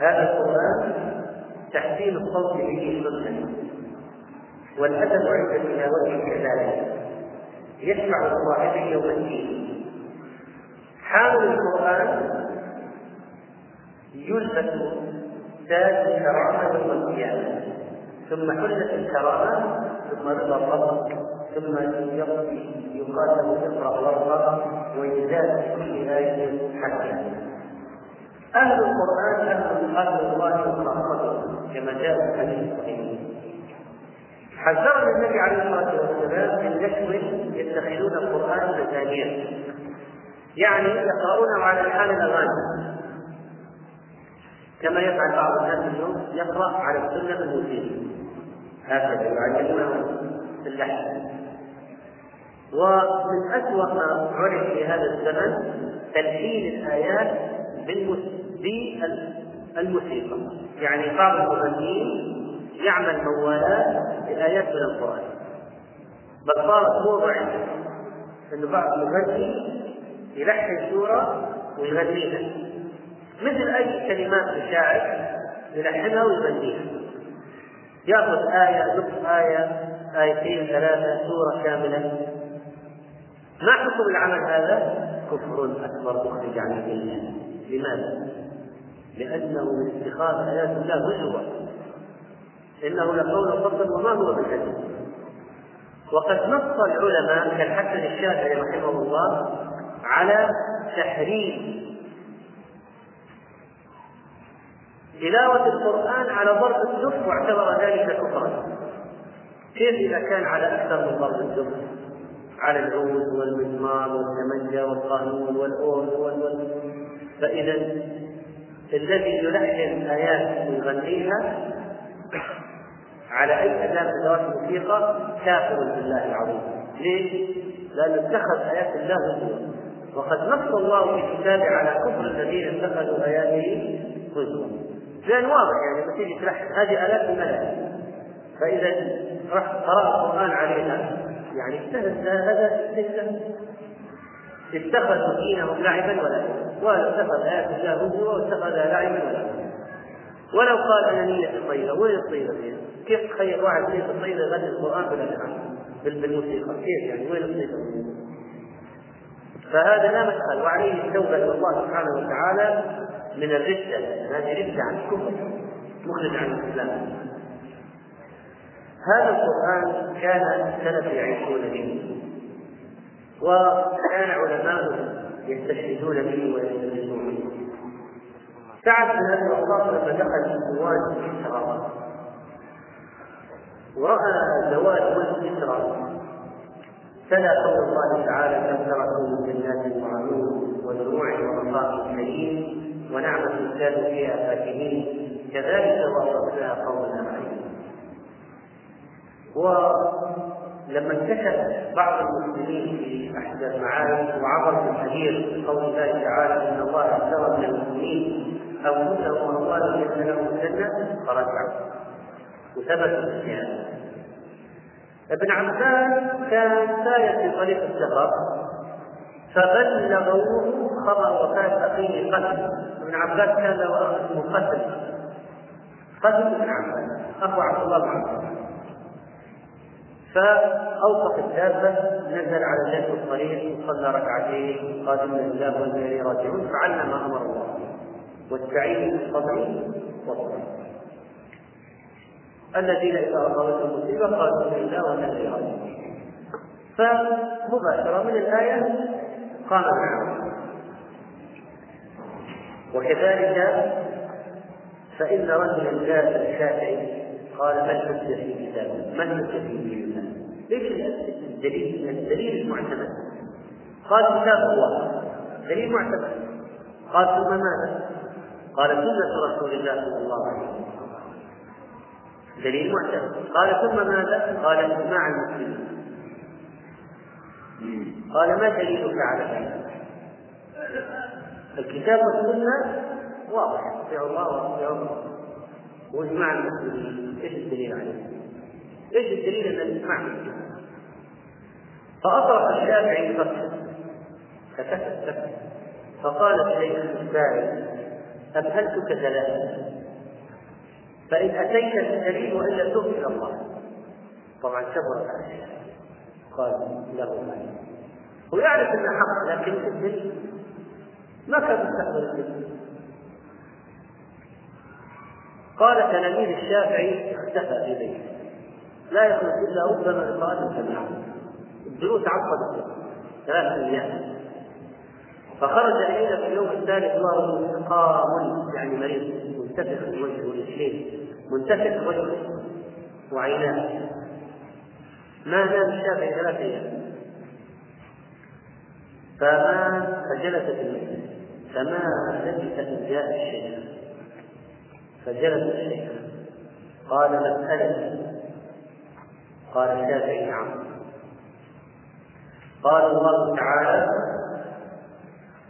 هذا القرآن تحسين الصوت به سنة والأدب عند تلاوته كذلك يشفع لصاحبه يوم الدين. حامل القرآن يلبس تاج الكرامة يوم القيامة. ثم حلت الكرامة ثم رضا الرب ثم يقال له اقرأ وارضى ويزاد في كل آية أهل أهل الله وخاصته كما جاء في الحديث الصحيح. حذرنا النبي عليه الصلاة والسلام من نشر يتخذون القرآن مزانيا يعني يقرؤونه على الحال الأغاني. كما يفعل بعض الناس اليوم يقرأ على السنة الموسيقى هكذا يعلمونه في اللحن. ومن أسوأ ما عرف في هذا الزمن تلحين الآيات بالموسيقى يعني بعض المغنيين يعمل موالات بآيات من القرآن. بل صارت موضة عنده أنه بعض المغني يلحن سورة ويغنيها. مثل أي كلمات الشاعر يلحنها ويغنيها. يأخذ آية نصف آية آيتين ثلاثة سورة كاملة. ما حكم العمل هذا؟ كفر أكبر مخرج عن الملة لماذا؟ لأنه من اتخاذ آيات الله هزوا إنه لقول فضل وما هو بالهزل وقد نص العلماء كالحسن الشافعي رحمه الله على تحريم تلاوة القرآن على ضرب الدف واعتبر ذلك كفرا. كيف إذا كان على أكثر من ضرب الدف على العود والمزمار والتمنجة والقانون والأورد وال فإذا الذي يلحن آيات ويغنيها على أي أداة من أدوات الموسيقى كافر بالله العظيم. ليش؟ لأنه اتخذ آيات الله هزوا. وقد نص الله في كتابه على كفر الذين اتخذوا آياته هزوا. لأن واضح يعني لما تيجي تلحن هذه آلات الملائكة فإذا رحت قرأ القرآن عليها يعني اجتهد هذا استهزاء اتخذوا دينهم لعبا ولعبا ولا اتخذ آيات الله هزوا واتخذها لعبا ولو قال أنا نية الطيبة وين الطيبة فيها؟ كيف تخيل واحد نية الطيبة يغني القرآن بالألحان بالموسيقى؟ كيف يعني؟ وين الطيبة؟ فهذا لا مدخل وعليه التوبة إلى الله سبحانه وتعالى من الردة هذه ردة عن الكفر مخرج عن الإسلام. هذا القرآن كان السلف يعيشون به وكان علماء يستشهدون به ويستشهدون به. سعد بن أبي وقاص لما دخل زواج كسرى ورأى زواج ولد كسرى تلا قول الله تعالى كم تركوا من جنات وعيون ودروع ومقام كريم ونعمة كانوا فيها فاكهين. كذلك وصفنا قوم آخرين ولما انتشر بعض المسلمين في احدى المعارك وعبر الحديث قول الله تعالى إن الله اشترى من المسلمين انفسهم واموالهم بان لهم الجنه فرجعوا وثبتوا في ابن عباس كان سائر في طريق السفر فبلغوه خبر وفاة أخيه قتل. ابن عباس كان له أخ اسمه قتل. قتل ابن عباس أخو عبد الله بن عباس. فأوقف الدابة نزل على جنب الطريق وصلى ركعتين قال إن الله والليل راجعون فعل ما أمر الله واستعينوا بالصبر والصبر. الذين إذا أصابتهم مصيبة قالوا إن الله والليل راجعون. فمباشرة من الآية قام معه. وكذلك فإن رجلا جاء الشافعي قال من حجة في كتابه؟ من حجة في ليش الدليل؟ الدليل المعتمد قال كتاب الله دليل معتمد قال ثم ماذا؟ قال سنة رسول الله صلى الله عليه وسلم دليل معتمد قال ثم ماذا؟ قال إجماع المسلمين قال ما دليلك على ذلك؟ الكتاب والسنة واضح يا الله يا الله واجماع المسلمين إيش الدليل عليه؟ إيش الدليل ان الاجماع مسلم؟ فأطرق الشافعي فكتب سكت فقال الشيخ السائل أبهلتك ثلاثة. فإن أتيت بالدليل وإلا تب إلى الله. طبعا كبر على قال له ما هو يعرف إنه حق لكن الدليل ما كان مستقبل الدليل قال تلاميذ الشافعي اختفى في بيته لا يخرج إلا ربما لقاءات سمعه الدروس عقدت ثلاث أيام فخرج الليلة في اليوم الثالث وهو مستقام يعني مريض. منتفخ الوجه واليدين منتفخ وجهه وعيناه. ما نام الشافعي ثلاث أيام فما فجلس في المسجد. فما لبث ان جاء الشيخ فجلس الشيخ. قال مسألة قال الشافعي نعم. قال الله تعالى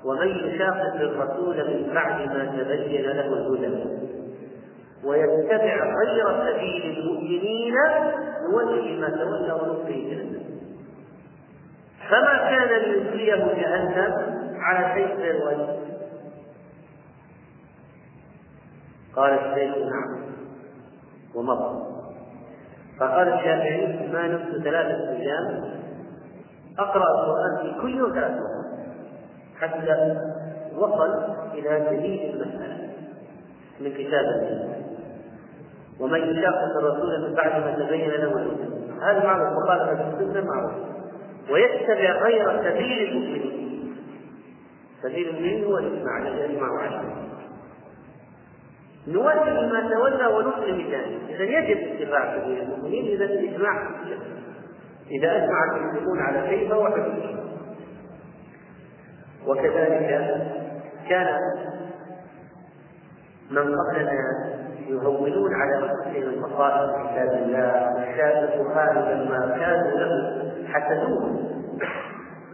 ومن يشاقق الرسول من بعد ما تبين له الهدى ويتبع غير سبيل المؤمنين نوله ما تولى ونصره جهنم. فما كان ليجزيه جهنم على شيء غير وجه قال الشيخ نعم. ومضى. فقال الشافعي ما نمت ثلاثة أيام أقرأ القرآن في كل يوم ثلاثة حتى وصل إلى دليل المسألة من كتاب الله. ومن يشاقق الرسول من بعد ما تبين له الهدى. هذا معروف مخالفة السنة معروف. ويتبع غير سبيل المؤمنين. سبيل المؤمنين هو الإجماع الذي أجمعوا عليه نولي ما تولى ونسلم ذلك اذا يجب اتباع سبيل المؤمنين إذا الإجماع إذا أجمع المسلمون على شيء فهو حجه وكذلك كان من قبلنا يهونون على انفسهم المصائب كتاب الله وشاهدوا غالبا ما كانوا له حسدوه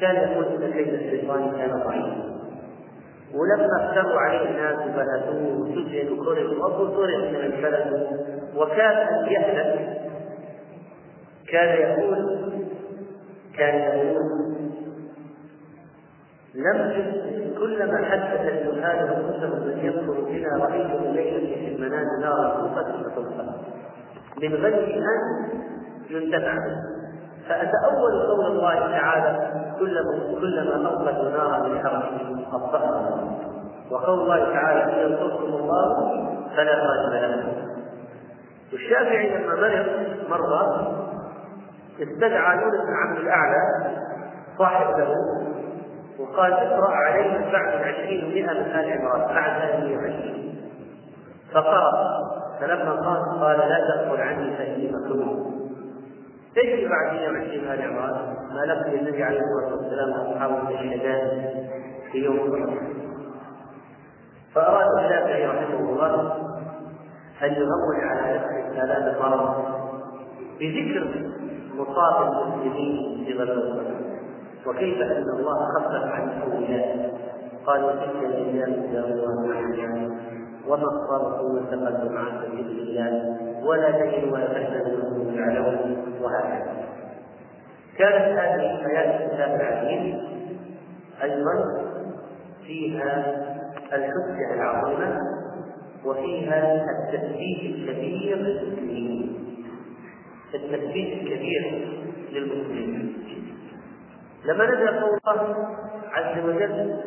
كان يقول إن كيد الشيطان كان ضعيفا. ولما افتروا عليه الناس وبهتوه وسجن وكره وطرد من البلد وكان أن يهلك كان يقول كان يقول لم كلما حدث الجهال انفسهم من يذكر بنا رأيت الليلة في المنام نارا توقد فتلقى من غير أن ينتفع. فأتأول قول الله تعالى كلما كلما أوقدوا نارا لحرم أطفأها وقول الله تعالى إن ينصركم الله فلا غالب لكم والشافعي لما مرض مرة استدعى نور بن عبد الأعلى صاحب له وقال اقرأ عليه بعد العشرين ومئة من آل عمران بعد هذه العشرين فقرأ فلما قال قال لا تدخل عني فإني مكروه ليس بعد 120 آل عمران ما لقي النبي عليه الصلاة والسلام وأصحابه بالشهداء في يوم أحد. فأراد الشافعي رحمه الله أن يهون على نفسه ثلاث مرات بذكر مصاب المسلمين غزوة وكيف أن الله خفف عن الأولياء قال وتلك الأيام داولها وما أصابكم من تقدم عن سبيل الله ولا تجد ولا تحزنوا يعلمون. وهكذا. كانت هذه آيات الكتاب العزيز أيضا فيها الحجة العظيمة وفيها التثبيت الكبير للمسلمين. التثبيت الكبير للمسلمين لما نزل قول الله عز وجل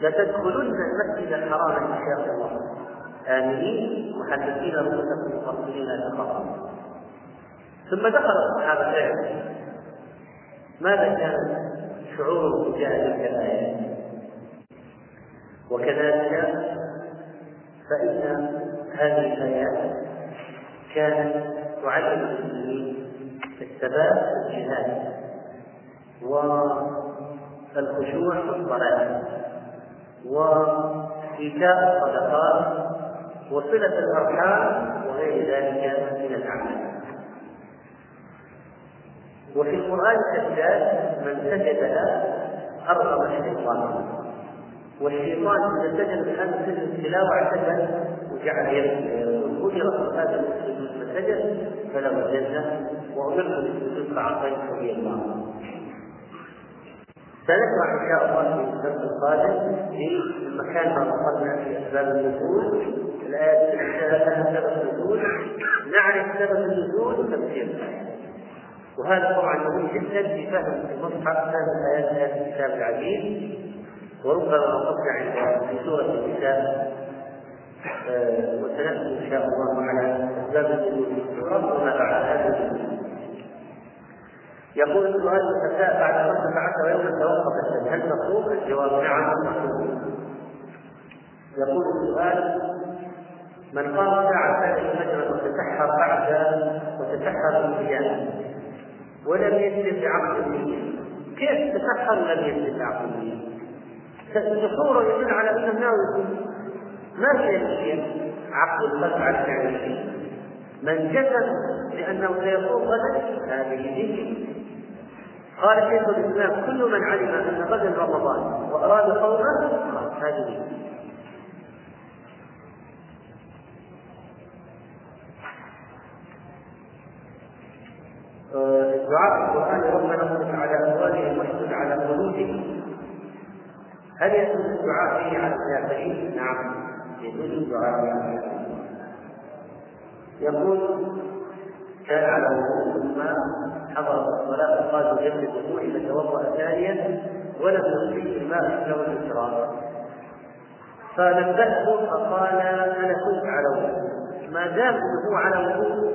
لتدخلن المسجد الحرام إن شاء الله. آمنين محدثين رؤوسكم مقصرين لا ثم دخل الصحابة فعلا ماذا كان شعورهم تجاه تلك الايات وكذلك فإن هذه الآيات كانت تعلم المسلمين الثبات في الجهاد والخشوع في الصلاة وإيتاء الصدقات وصلة الأرحام وغير ذلك من الأعمال. وفي القرآن الثالث من سجد له الشيطان والشيطان إذا سجد الآن سجد التلاوة اعتزل وجعل يقول أمر هذا المسجد فسجد فله الجنة وأمرت بالسجود فعصيت سبيل الله سنشرح إن شاء الله في الدرس القادم في مكان ما وصلنا في أسباب النزول الآيات التي سبب النزول نعرف سبب النزول وتفسير وهذا طبعا مهم جدا في فهم المصحف فهم ايات ايات الكتاب العزيز. وربما وقفنا عند في سورة النساء. وسناتي ان شاء الله على اسباب النزول بعد هذا يقول السؤال الفتاة بعد خمسة عشر يوما توقف الشمس هل تصوم؟ الجواب نعم تصوم يقول السؤال من قام ساعة ثانية الفجر وتسحر بعد وتسحر الصيام ولم يجلس بعقد النية كيف تسحر ولم يجلس بعقد النية؟ السحور يدل على أنه ناوي ما في عقد القلب على فعل من جزم بانه سيصوم غدا هذه ذكر. قال شيخ الإسلام كل من علم أن غدا رمضان وأراد صومه هذه دعاء القرآن ربنا اصرف على أموالهم واشدد على قلوبهم. هل يجوز الدعاء فيه على الكافرين؟ نعم. على الكافرين يقول كان على ثم حضرت الصلاة فقال يجدد وضوءي فتوضأ ثانيا ولم يصيب الماء إلا الإشراق فنبهته فقال أنا كنت على وضوء ما دام هو على وضوء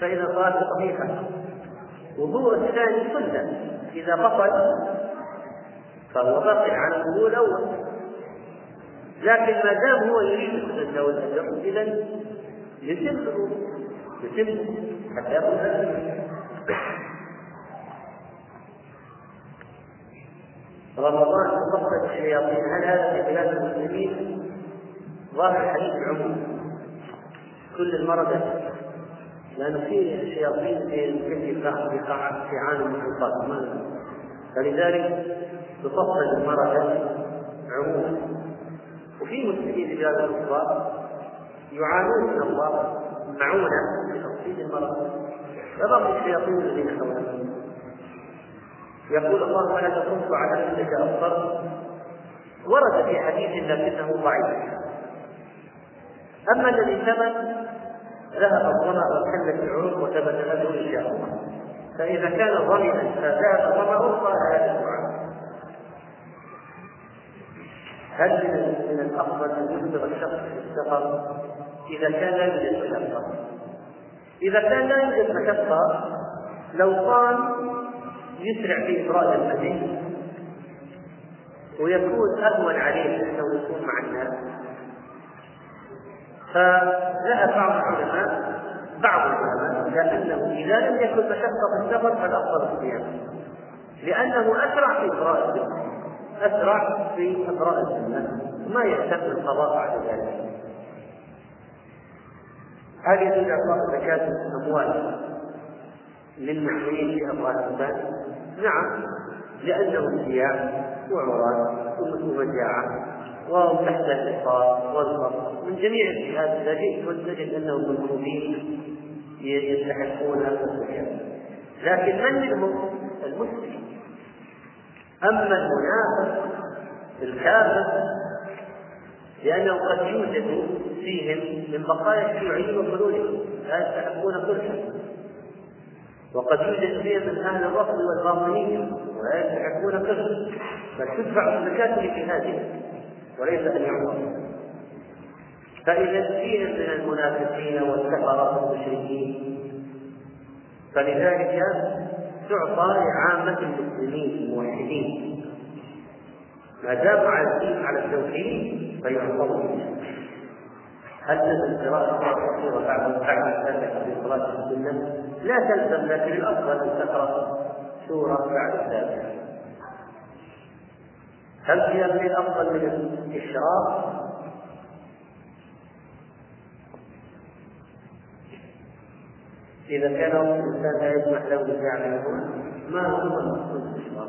فإذا صارت صحيحة وضوء الثاني سنة. إذا بطل فهو باقي على الوضوء الأول. لكن ما دام هو يريد السنة والأجر إذا يتم يتم حتى يأخذ رمضان تخصص الشياطين هل هذا في بلاد المسلمين؟ ظاهر الحديث عموم كل المرضى لأن في شياطين في في في عالم المحيطات فلذلك تفصل المرضى عموما وفي مسلمين في بلاد الأخرى يعانون من الله معونة لتخفيف المرض. فبقي الشياطين الذين حولهم. يقول الله ولا تصد على انك افطر ورد في حديث لكنه ضعيف. أما الذي ثبت ذهب الظمأ وحلت العروق وثبت له إن شاء الله. فإذا كان ظمئا فذهب ظمأه قال هذا هل من الأفضل أن يفطر الشخص في السفر إذا كان لا يوجد مشقه إذا كان لا يوجد مشقه لو قام يسرع في إبراز المزيد ويكون أهون عليه أنه يكون مع الناس فذهب بعض العلماء بعض العلماء إلى أنه إذا لم يكن مشقة في السفر فالأفضل الصيام لأنه أسرع في إبراء أسرع في إبراء السنة وما يهتم القضاء بعد ذلك. هل يجوز إعطاء زكاة الأموال للمحرومين في أموالهم نعم لأنه سياح وعراة ومجاعة وهم تحت الإحصار جميع الجهات. اذا جئت وتجد انهم مطلوبين يستحقون الزكاه لكن من منهم المسلم؟ أما المنافق الكافر لأنه قد يوجد فيهم من بقايا الشيوعيين وخلودهم لا يستحقون كلها وقد يوجد فيهم من أهل الرفض والباطنيه ولا يستحقون كلها بل تدفع الزكاة لجهادهم وليس أن يعطوا فإذا فيهم من المنافقين والكفرة والمشركين فلذلك تعطى لعامة المسلمين الموحدين ما دام عازمين على التوحيد فيعطون هل تلزم قراءة الصورة بعد بعد الفاتحة في صلاة السنة؟ لا تلزم لكن الأفضل أن تقرأ سورة بعد الفاتحة. هل هي من الأفضل من الإشراق؟ إذا كان الإنسان لا يسمح له بفعل ما هو المقصود بالإشراق؟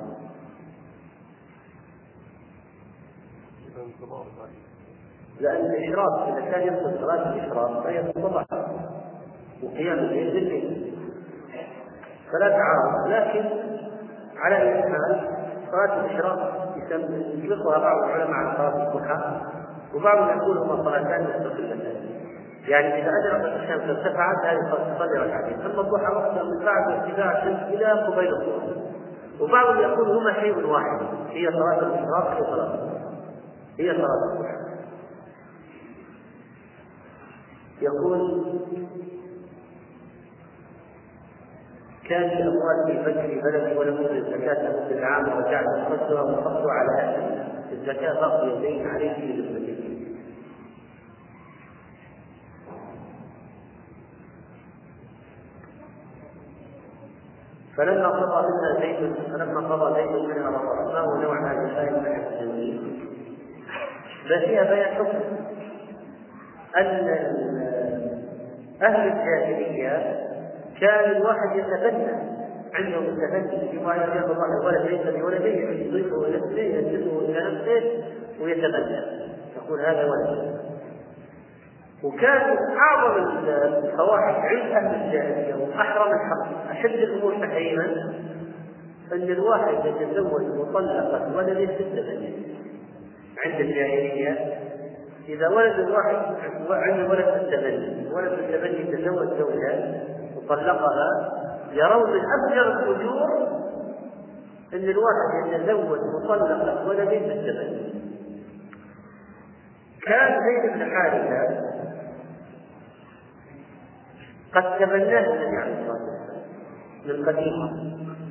لأن الإشراق إذا كان يدخل صلاة الإشراق فهي الصباح وقيام الليل بالليل. فلا تعارض. لكن على حال صلاة الإشراق يطلقها بعض العلماء على صلاة الضحى وبعضهم يقول هما صلاتان مستقلتان يعني إذا أدركت الشمس ارتفعت هذه تصلي ركعتين. ثم الضحى وقتها من بعد ارتفاع الشمس إلى قبيل الظهر وبعضهم يقول هما شيء واحد هي صلاة الإشراق هي الضحى؟ هي صلاة الضحى. يقول كان في أموال في فجر بلدي ولم يؤت الزكاة لمدة العام ورجعت أخذتها وأخذت على أهلي الزكاة بقي دين عليه في فلما قضى منها زيد فلما قضى زيد منها وطرحناه ما هو نوع هذه الآية من التنوين بل فيها بيان حكم. أن أهل الجاهلية كان الواحد يتبنى عندهم التبني واحد يقول الله الولد ليس بولده يضيفه إلى نفسه ينسبه إلى نفسه ويتبنى. يقول هذا ولد وكان أعظم الفواحش عند أهل الجاهلية وأحرم الحق. أشد الأمور تحريما أن الواحد يتزوج مطلقه ولده بالتبني عند الجاهلية إذا ولد الواحد عنده ولد التبني ولد التبني تزوج زوجة وطلقها يرون من أفجر الأجور أن الواحد يتزوج مطلقة ولد بالتبني كان زيد بن حارثة قد تبناه النبي عليه الصلاة والسلام من قديم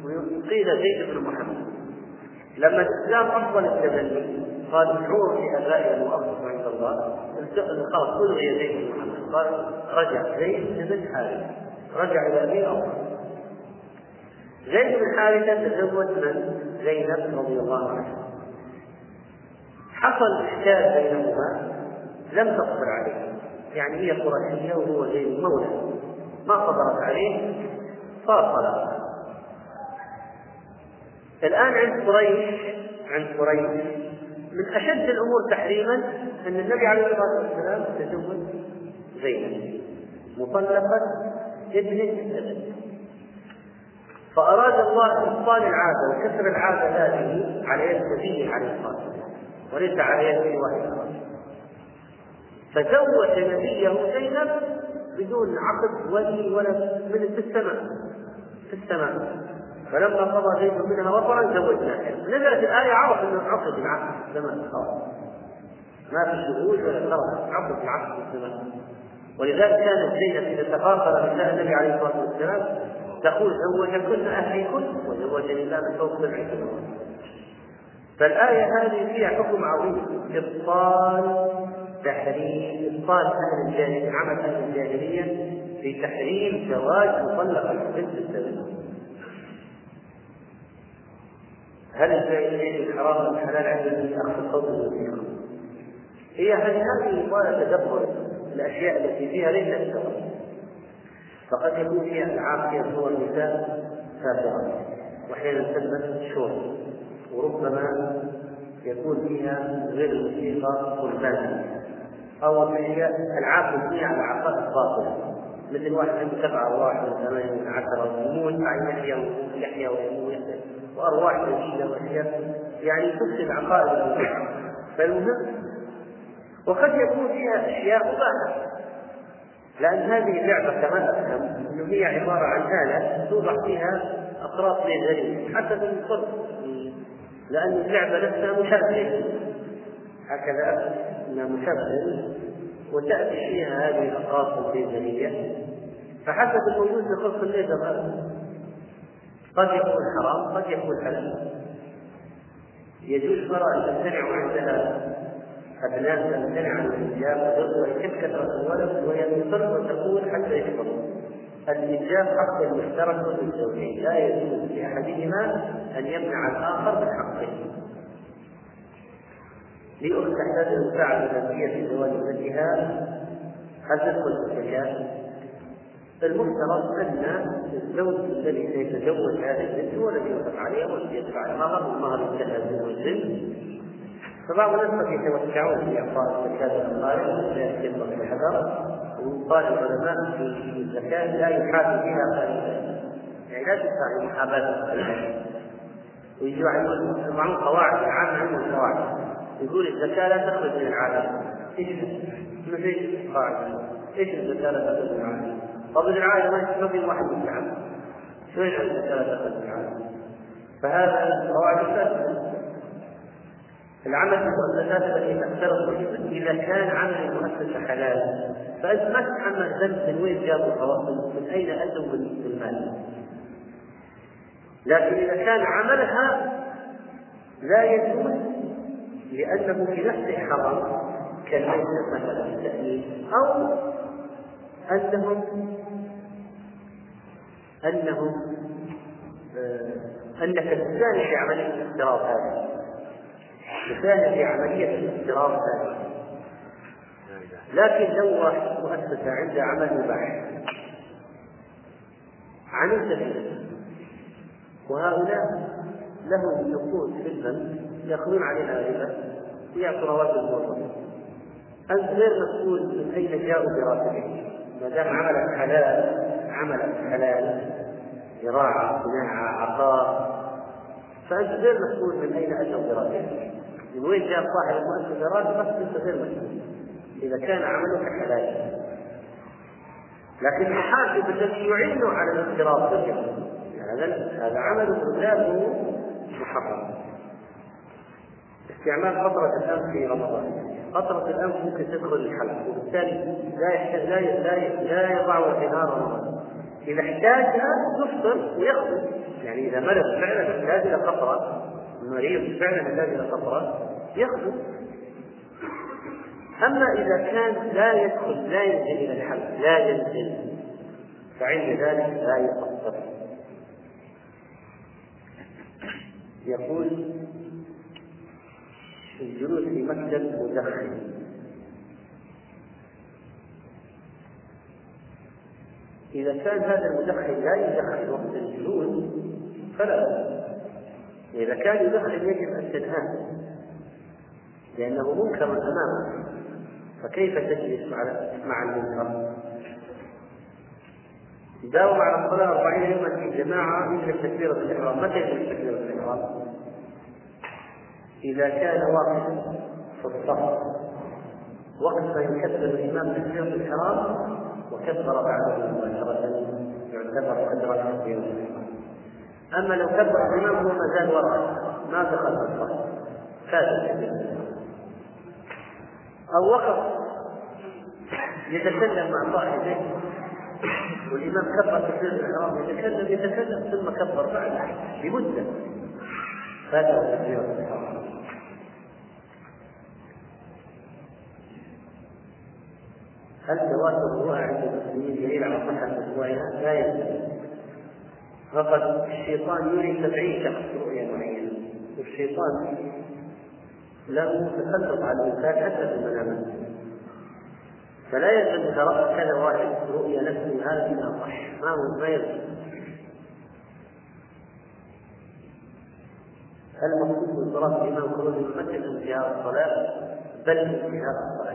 وقيل زيد بن محمد. لما الإسلام أفضل التبني قال ادعوه لآبائي وأرضكم عند الله. خلاص ألغي زيد بن محمد. قال رجع زيد بن حارثة. رجع إلى أبي أوفى زيد بن حارثة تزوج من زينب رضي الله عنها. حصل إشكال بينهما لم تصبر عليه. يعني هي قرشية وهو زيد مولى. ما صبرت عليه صار طلاق الآن عند قريش عند قريش من أشد الأمور تحريما أن النبي عليه الصلاة والسلام تزوج زينب مطلقة ابن النبي فأراد الله إبطال العادة وكسر العادة هذه على يد نبيه عليه الصلاة والسلام وليس على يد واحد فزوج نبيه زينب بدون عقد ولي ولد من في السماء في السماء. فلما قضى زيد منها وطرا زوجناها نزلت الآية عرف أنه عقد العقد في الزمان خلاص ما في شهود ولا خلاص عقد العقد في الزمان ولذلك كانت زينب إذا تفاخر نساء النبي عليه الصلاة والسلام تقول زوجكن أهليكن وزوجني الله من فوق سبع فالآية هذه فيها حكم عظيم إبطال تحريم إبطال أهل الجاهلية عمل أهل الجاهلية في تحريم زواج مطلقة بنت السبيل هل الزائدين الحرام الحلال عند أخذ الصوت والموسيقى؟ هي هذه طال تدبر الأشياء التي فيها ليس السبب فقد يكون فيها العاب فيها صور نساء سافرات واحيانا تسمى شور وربما يكون فيها غير الموسيقى قربان أو ألعاب مبنية على عقائد باطلة مثل واحد عنده سبع أرواح من ثمانية من عشرة ويموت بعد يحيا ويحيا ويموت وأرواح جديدة وأشياء. يعني تفسد عقائد فالمهم وقد يكون فيها أشياء مباحة لأن هذه اللعبة كما أفهم. أنه هي عبارة عن آلة توضع فيها أقراط ليزرية حسب الفرد لأن اللعبة نفسها مشابهة. هكذا مشابهة وتأتي فيها هذه الأقراط الليزرية فحسب الموجود في خلق الليزر قد يكون حرام قد يكون حلال. يجوز المرأة أن تمتنع عندها أبناء تمتنع عن الإنجاب ويحب كثرة الولد وهي تصر وتقول حتى يكبر. الإنجاب حق مشترك للزوجين لا يجوز لأحدهما أن يمنع الآخر من حقه. لأخت تحتاج المساعدة المادية في زواج ابنتها هل تدخل في الزكاة؟ المفترض أن الزوج الذي سيتزوج هذه البنت هو الذي يوافق عليها والذي يدفع المهر والمهر منه الزن فبعض الناس قد يتوسعون في اعطاء الزكاة للاقارب لا يتم الحذر وقال العلماء في الزكاة لا يحابي فيها يعني لا تدفع محاباه ويجوا معهم قواعد العامة عندهم يقول الزكاة لا تخرج من العالم. إيش ما فيش قاعدة. إيش الزكاة لا تخرج من العالم؟ طب العائلة ما في واحد مستحب شو يجعل الزكاة لا تخرج من العالم؟ فهذا قواعد فاسدة العمل المؤسسات التي تحترق إذا كان عمل المؤسسه حلال. فانت ما تتحمل ذنب من وين جابوا الفواصل من أين أتوا بالمال لكن إذا كان عملها لا يجوز لأنه في نفسه حرام كالميتة مثلا التأليف أو أنهم أنهم آه، أنك تساهم في عملية الافتراض هذه. تساهم في عملية الافتراض هذه. لكن لو مؤسسة عندها عمل مباح عملت فيه. وهؤلاء لهم نقود في البنك. ياخذون عليها ويعطوا رواتب الموظفين أنت غير مسؤول من أين جاءوا براتبهم ما دام عملك حلال عملك حلال زراعة صناعة عقار فأنت غير مسؤول من أين أتوا براتبهم من وين جاء صاحب المؤسسة راتبك أنت غير مسؤول. إذا كان عملك حلال. لكن المحاسب الذي يعين على الاضطراب هذا هذا عمل لا محرم. استعمال قطرة الأنف في رمضان. قطرة الأنف ممكن تدخل الحلق وبالتالي لا يحتاج لا لا لا يضع في نار رمضان. إذا احتاجها يفطر ويخطب يعني إذا مرض فعلا يحتاج إلى قطرة المريض فعلا يحتاج إلى قطرة يخطب أما إذا كان لا يدخل لا ينزل إلى الحلق لا ينزل فعند ذلك لا يفطر يقول الجلوس في مكتب مدخن إذا كان هذا المدخن لا يدخن وقت الجلوس فلا إذا كان يدخن يجب أن تنهاه لأنه منكر أمامك فكيف تجلس مع المنكر؟ داوم على الصلاة أربعين يوما في جماعة يجلس تكبيرة الإحرام، متى يجلس تكبيرة الإحرام؟ إذا كان واقفا في الصف ما يكبر الإمام تكبيرة الإحرام وكبر بعده مباشرة يعتبر قدر تكبيرة أما لو كبر الإمام هو ما زال وراء ما دخل في الصف فات أو وقف يتكلم مع صاحبه والإمام كبر تكبيرة الإحرام يتكلم يتكلم ثم كبر بعده لمدة. فات تكبيرة الإحرام هل تواتر الرؤى عند المسلمين دليل على صحة أسبوعها؟ لا يلزم. فقد الشيطان يري سبعين شخص رؤيا معينة والشيطان له تسلط على الإنسان حتى في المنامات فلا يلزم رأى كذا واحد رؤيا نفسه هذه أصح ما هو ما هل المقصود بالصلاة الإمام خروج المسجد انتهاء الصلاة بل انتهاء الصلاة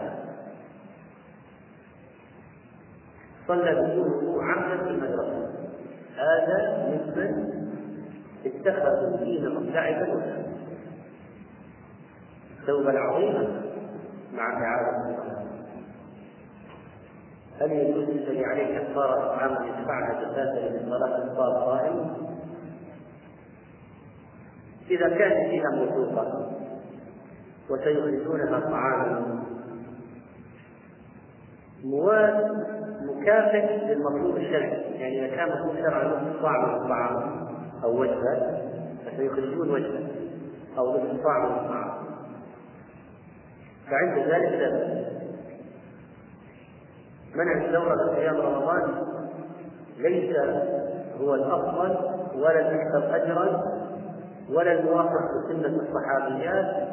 صلى بدونه عمدا في المدرسة. هذا ممن اتخذوا لعبا ولهوا التوبة العظيمة مع الصلاة هل يجوز الذي عليه كفارة طعام يدفعها زكاة للصلاة الصلاة صائم؟ إذا كانت فيها موثوقة وسيخرجونها طعاما مكافئ للمطلوب الشرعي. يعني إذا كان مطلوب نصف صاع من الطعام أو وجبة فسيخرجون وجبة أو نصف صاع من الطعام فعند ذلك لا بأس. منع الدورة في أيام رمضان ليس هو الأفضل ولا الأكثر أجرا ولا الموافق لسنة الصحابيات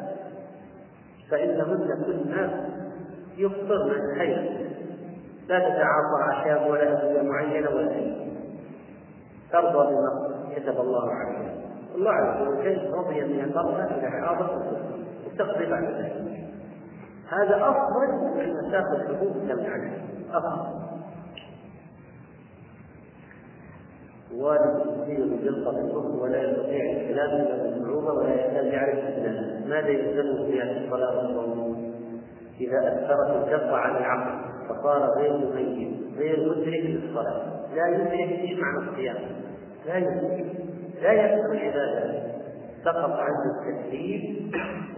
فإنهن كنا يفطرن الخير. لا تتعاطى أعشاب ولا أدوية معينة ولا شيء. ترضى بما كتب الله عليها الله عز وجل رضي من المرأة إذا حاضت وتقضي بعد ذلك. هذا أفضل من تاخذ حقوق لم عنها أفضل. والد يصير في الكفر ولا يستطيع الكلام إلا بالصعوبه ولا يكاد يعرف الإسلام. ماذا يلزمه في هذه الصلاة والصوم؟ إذا أثرت الجر عن العقل. فصار غير مميز غير مدرك للصلاه لا يدرك إيش معنى الصيام لا يدرك لا يفهم العباده سقط عنه التكليف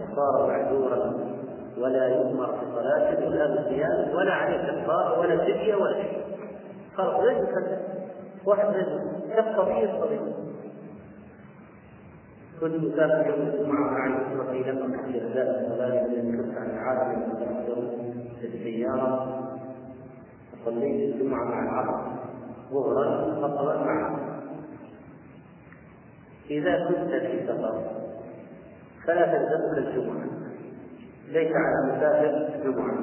وصار معذورا ولا يؤمر بصلاته ولا بصيام ولا عليه كفاره ولا فديه ولا شيء خلاص ليس واحد فيه الصبي كنت مسافر يوم الجمعة مع الأسرة لما كثير ذلك الصلاة الذي كنت عن العالم في السيارة صليت الجمعة مع العصر ظهرا فصلت معه إذا كنت في سفر فلا تلزمك الجمعة. ليس على مسافر جمعة.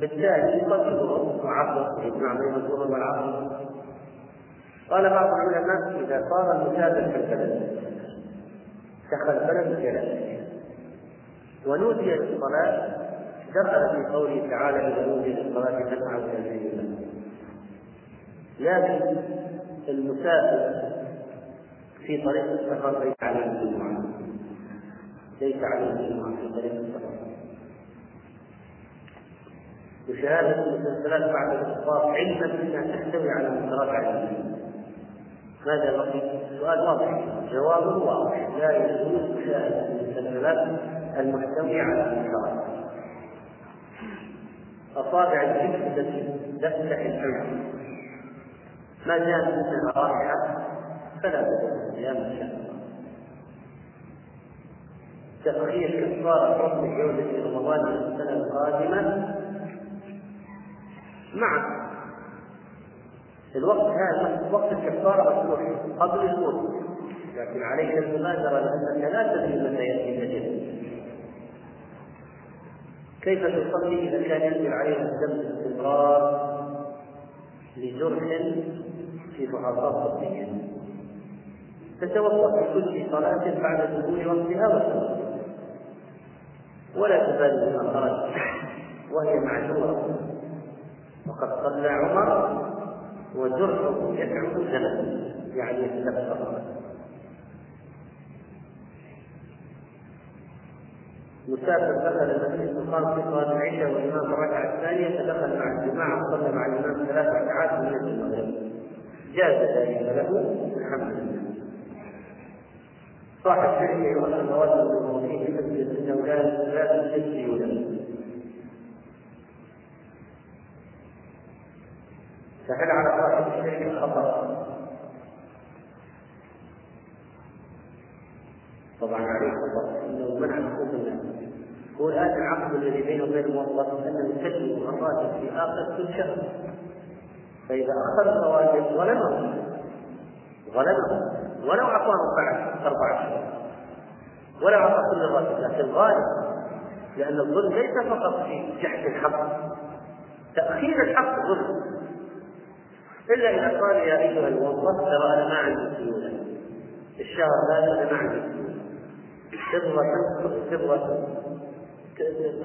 بالتالي قد الظهر وعصر يجمع بين الظهر والعصر قال بعض العلماء إذا صار المسافر في البلد دخل البلد جلس ونودي للصلاة دخل في قوله تعالى اذا نودي للصلاه فاسعوا إلى لكن المسافر في طريق السفر ليس عليه الجمعه ليس عليه الجمعه في طريق السفر. مشاهدة المسلسلات بعد الإسقاط علما أنها تحتوي على منكرات علمية ماذا بقي؟ سؤال واضح. جوابه واضح. لا يجوز مشاهدة المسلسلات المحتوية على منكرات أصابع الجسم التي تفتح الحلم ما دام منها رائحة فلا بد من صيام الشهر تأخير كفارة حكم جودة رمضان السنة القادمة. نعم الوقت هذا وقت الكفارة مفتوح قبل الموت لكن عليك المبادرة لأنك لا تدري متى يأتي الأجل كيف تصلي إذا كان ينزل عليها الدم باستمرار لجرح في محافظات صحية تتوقف في كل صلاة بعد دخول وقتها ولا تبالي بما خرج وهي معذورة. وقد صلى عمر وجرحه يدعو الزمن يعني يتكبر مسافر دخل المسجد فقام في صلاة العشاء والإمام الركعة الثانية فدخل مع الجماعة وصلى مع الإمام ثلاث ركعات من المغرب. جاز ذلك له الحمد لله. صاحب شركه يؤخر رواتب الموظفين في مسجد انه لا تجزي له فهل على صاحب الشرك خطر؟ طبعا عليه خطر إنه منع حقوق الناس هو الان العقد الذي بينه وبين الموظف انه يسجل الراتب في آخر كل شهر فإذا اخر الرواتب ظلمه. ظلمه. ولو اعطاه بعد أربع شهور. ولا اعطى كل الراتب لكن غالب لأن الظلم ليس فقط في جحد الحق. تأخير الحق ظلم. إلا إذا قال يا أيها الموظف ترى أنا ما عندي سيولة. الشهر هذا أنا ما عندي سيولة. تبغى تبغى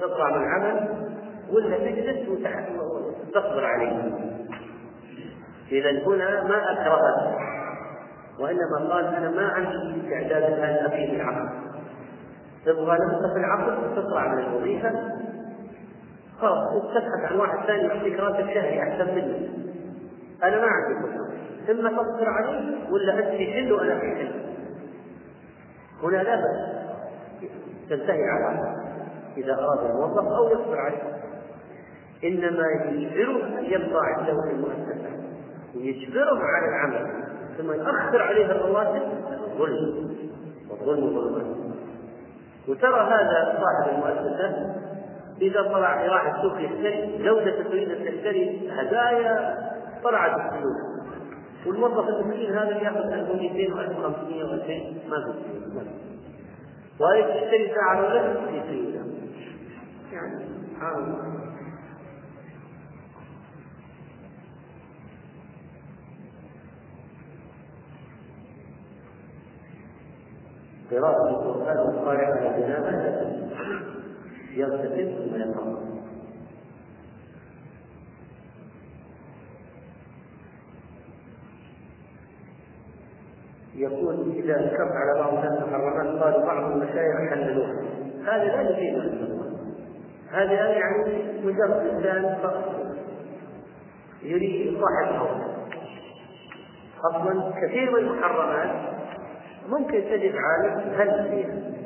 تطلع من العمل ولا تجلس وتصبر عليه. إذا هنا ما أكرهه وإنما قال أنا ما عندي استعداد الآن أبي العقل تبغى نفسك في العقل تطلع من الوظيفة. خلاص تبحث عن واحد ثاني يعطيك راتب شهري أحسن مني. أنا ما عندي كل إما تصبر عليه ولا أنت في حل وأنا في حل هنا لا بأس. تنتهي على إذا أراد الموظف أو يصبر عليه. إنما يجبره أن يبقى عنده في المؤسسة ويجبره على العمل. ثم يؤخر عليه الرواتب ظلم والظلم ظلم وترى هذا صاحب المؤسسة إذا طلع راح السوق يشتري زوجته تريد أن تشتري هدايا طلعت الفلوس والموظف المسكين هذا يأخذ 1200 و1500 و2000 ما في فلوس وهي تشتري ساعة ولا في يعني قراءة القرآن والقارئ على جنابه يغتسل ثم يقرأ. يقول إذا ذكرت على بعض الناس محرمات قالوا بعض المشايخ حللوها هذا لا يفيد. هذا يعني مجرد إنسان يريد إصلاح الحول أصلا كثير من المحرمات ممكن تجد عالم هل فيها.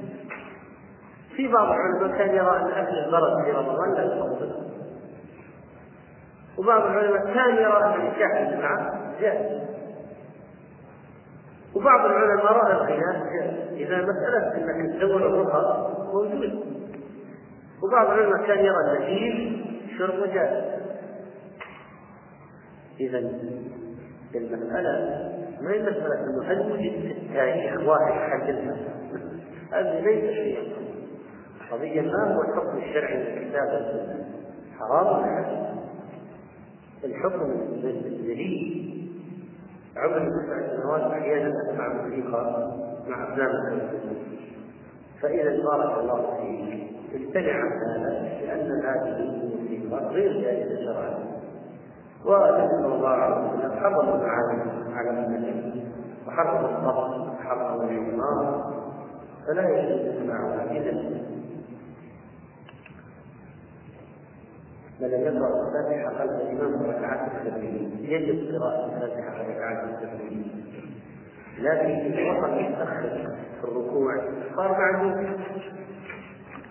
في بعض العلماء كان يرى أن اكل البرد في رمضان لا يفضل وبعض العلماء كان يرى أن نكاح الجماعه جائز وبعض العلماء رأى الخلاف إذا مسألة أنك تزور الرقى موجود. وبعض العلماء كان يرى النجيب شرب جائز إذا المسألة ما هي مسألة أنه هل وجد في التاريخ واحد حدثنا هذه ليس شيئا. قضية ما هو الحكم الشرعي للكتاب حرام الحكم الجليل عمري تسع سنوات أحيانا أسمع موسيقى مع التلفزيون. فإذا بارك الله فيك. عن هذا لأن هذه الموسيقى غير جائزة شرعا صلى الله عليه وسلم حرم المعازف على امته وحرم الصبر وحرم الحمار فلا يجوز استماعها اذا من لم يقرا الفاتحه خلف الإمام ركعات التكبير. يجب قراءة الفاتحة على ركعات التكبير. لكن إذا وقف متأخر في الركوع صار معدوم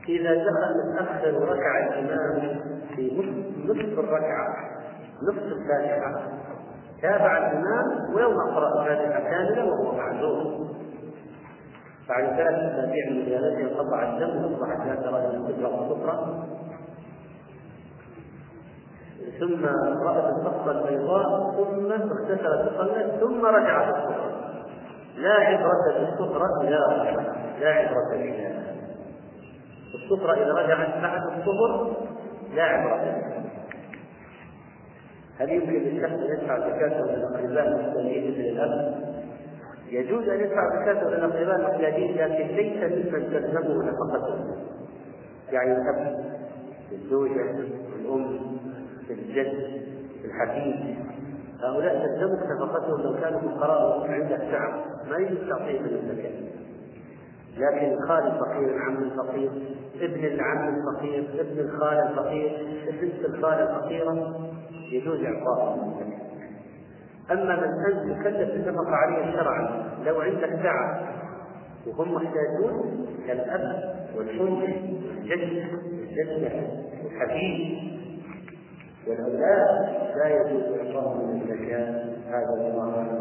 إذا دخل متأخر وركع الإمام في نصف الركعة نصف الفاتحة تابع الإمام ويوم قرأ الفاتحة كاملة وهو معذور. بعد ثلاث أسابيع من زيادته انقطع الدم وأصبحت لا ترى إلا الكبرى والصفرة ثم رأت الصفرة البيضاء ثم اغتسلت وصلت ثم رجعت الصفرة لا عبرة بالصفرة لا لا عبرة بها الصفرة إذا رجعت بعد الصفر لا عبرة هل يمكن للشخص أن يدفع زكاته للاقرباء المحتاجين مثل الاب؟ يجوز أن يدفع زكاته للاقرباء المحتاجين لكن ليس ممن تلزمه نفقته. يعني الأب، الزوجة، الأم، الجد، الحفيد هؤلاء تلزمك نفقتهم لو كانوا فقراء عندك تعب ما يجوز تعطيهم من الزكاة. لكن خال الفقير عم الفقير ابن العم الفقير ابن الخال الفقير ابن الخال الفقيرة يجوز إعطاءه. أما من أنت مكلف اتفق عليه شرعا لو عندك تعب وهم محتاجون كالأب والأم والجد والجدة والحبيب والأولاد لا يجوز إعطاءهم الزكاة هذا الله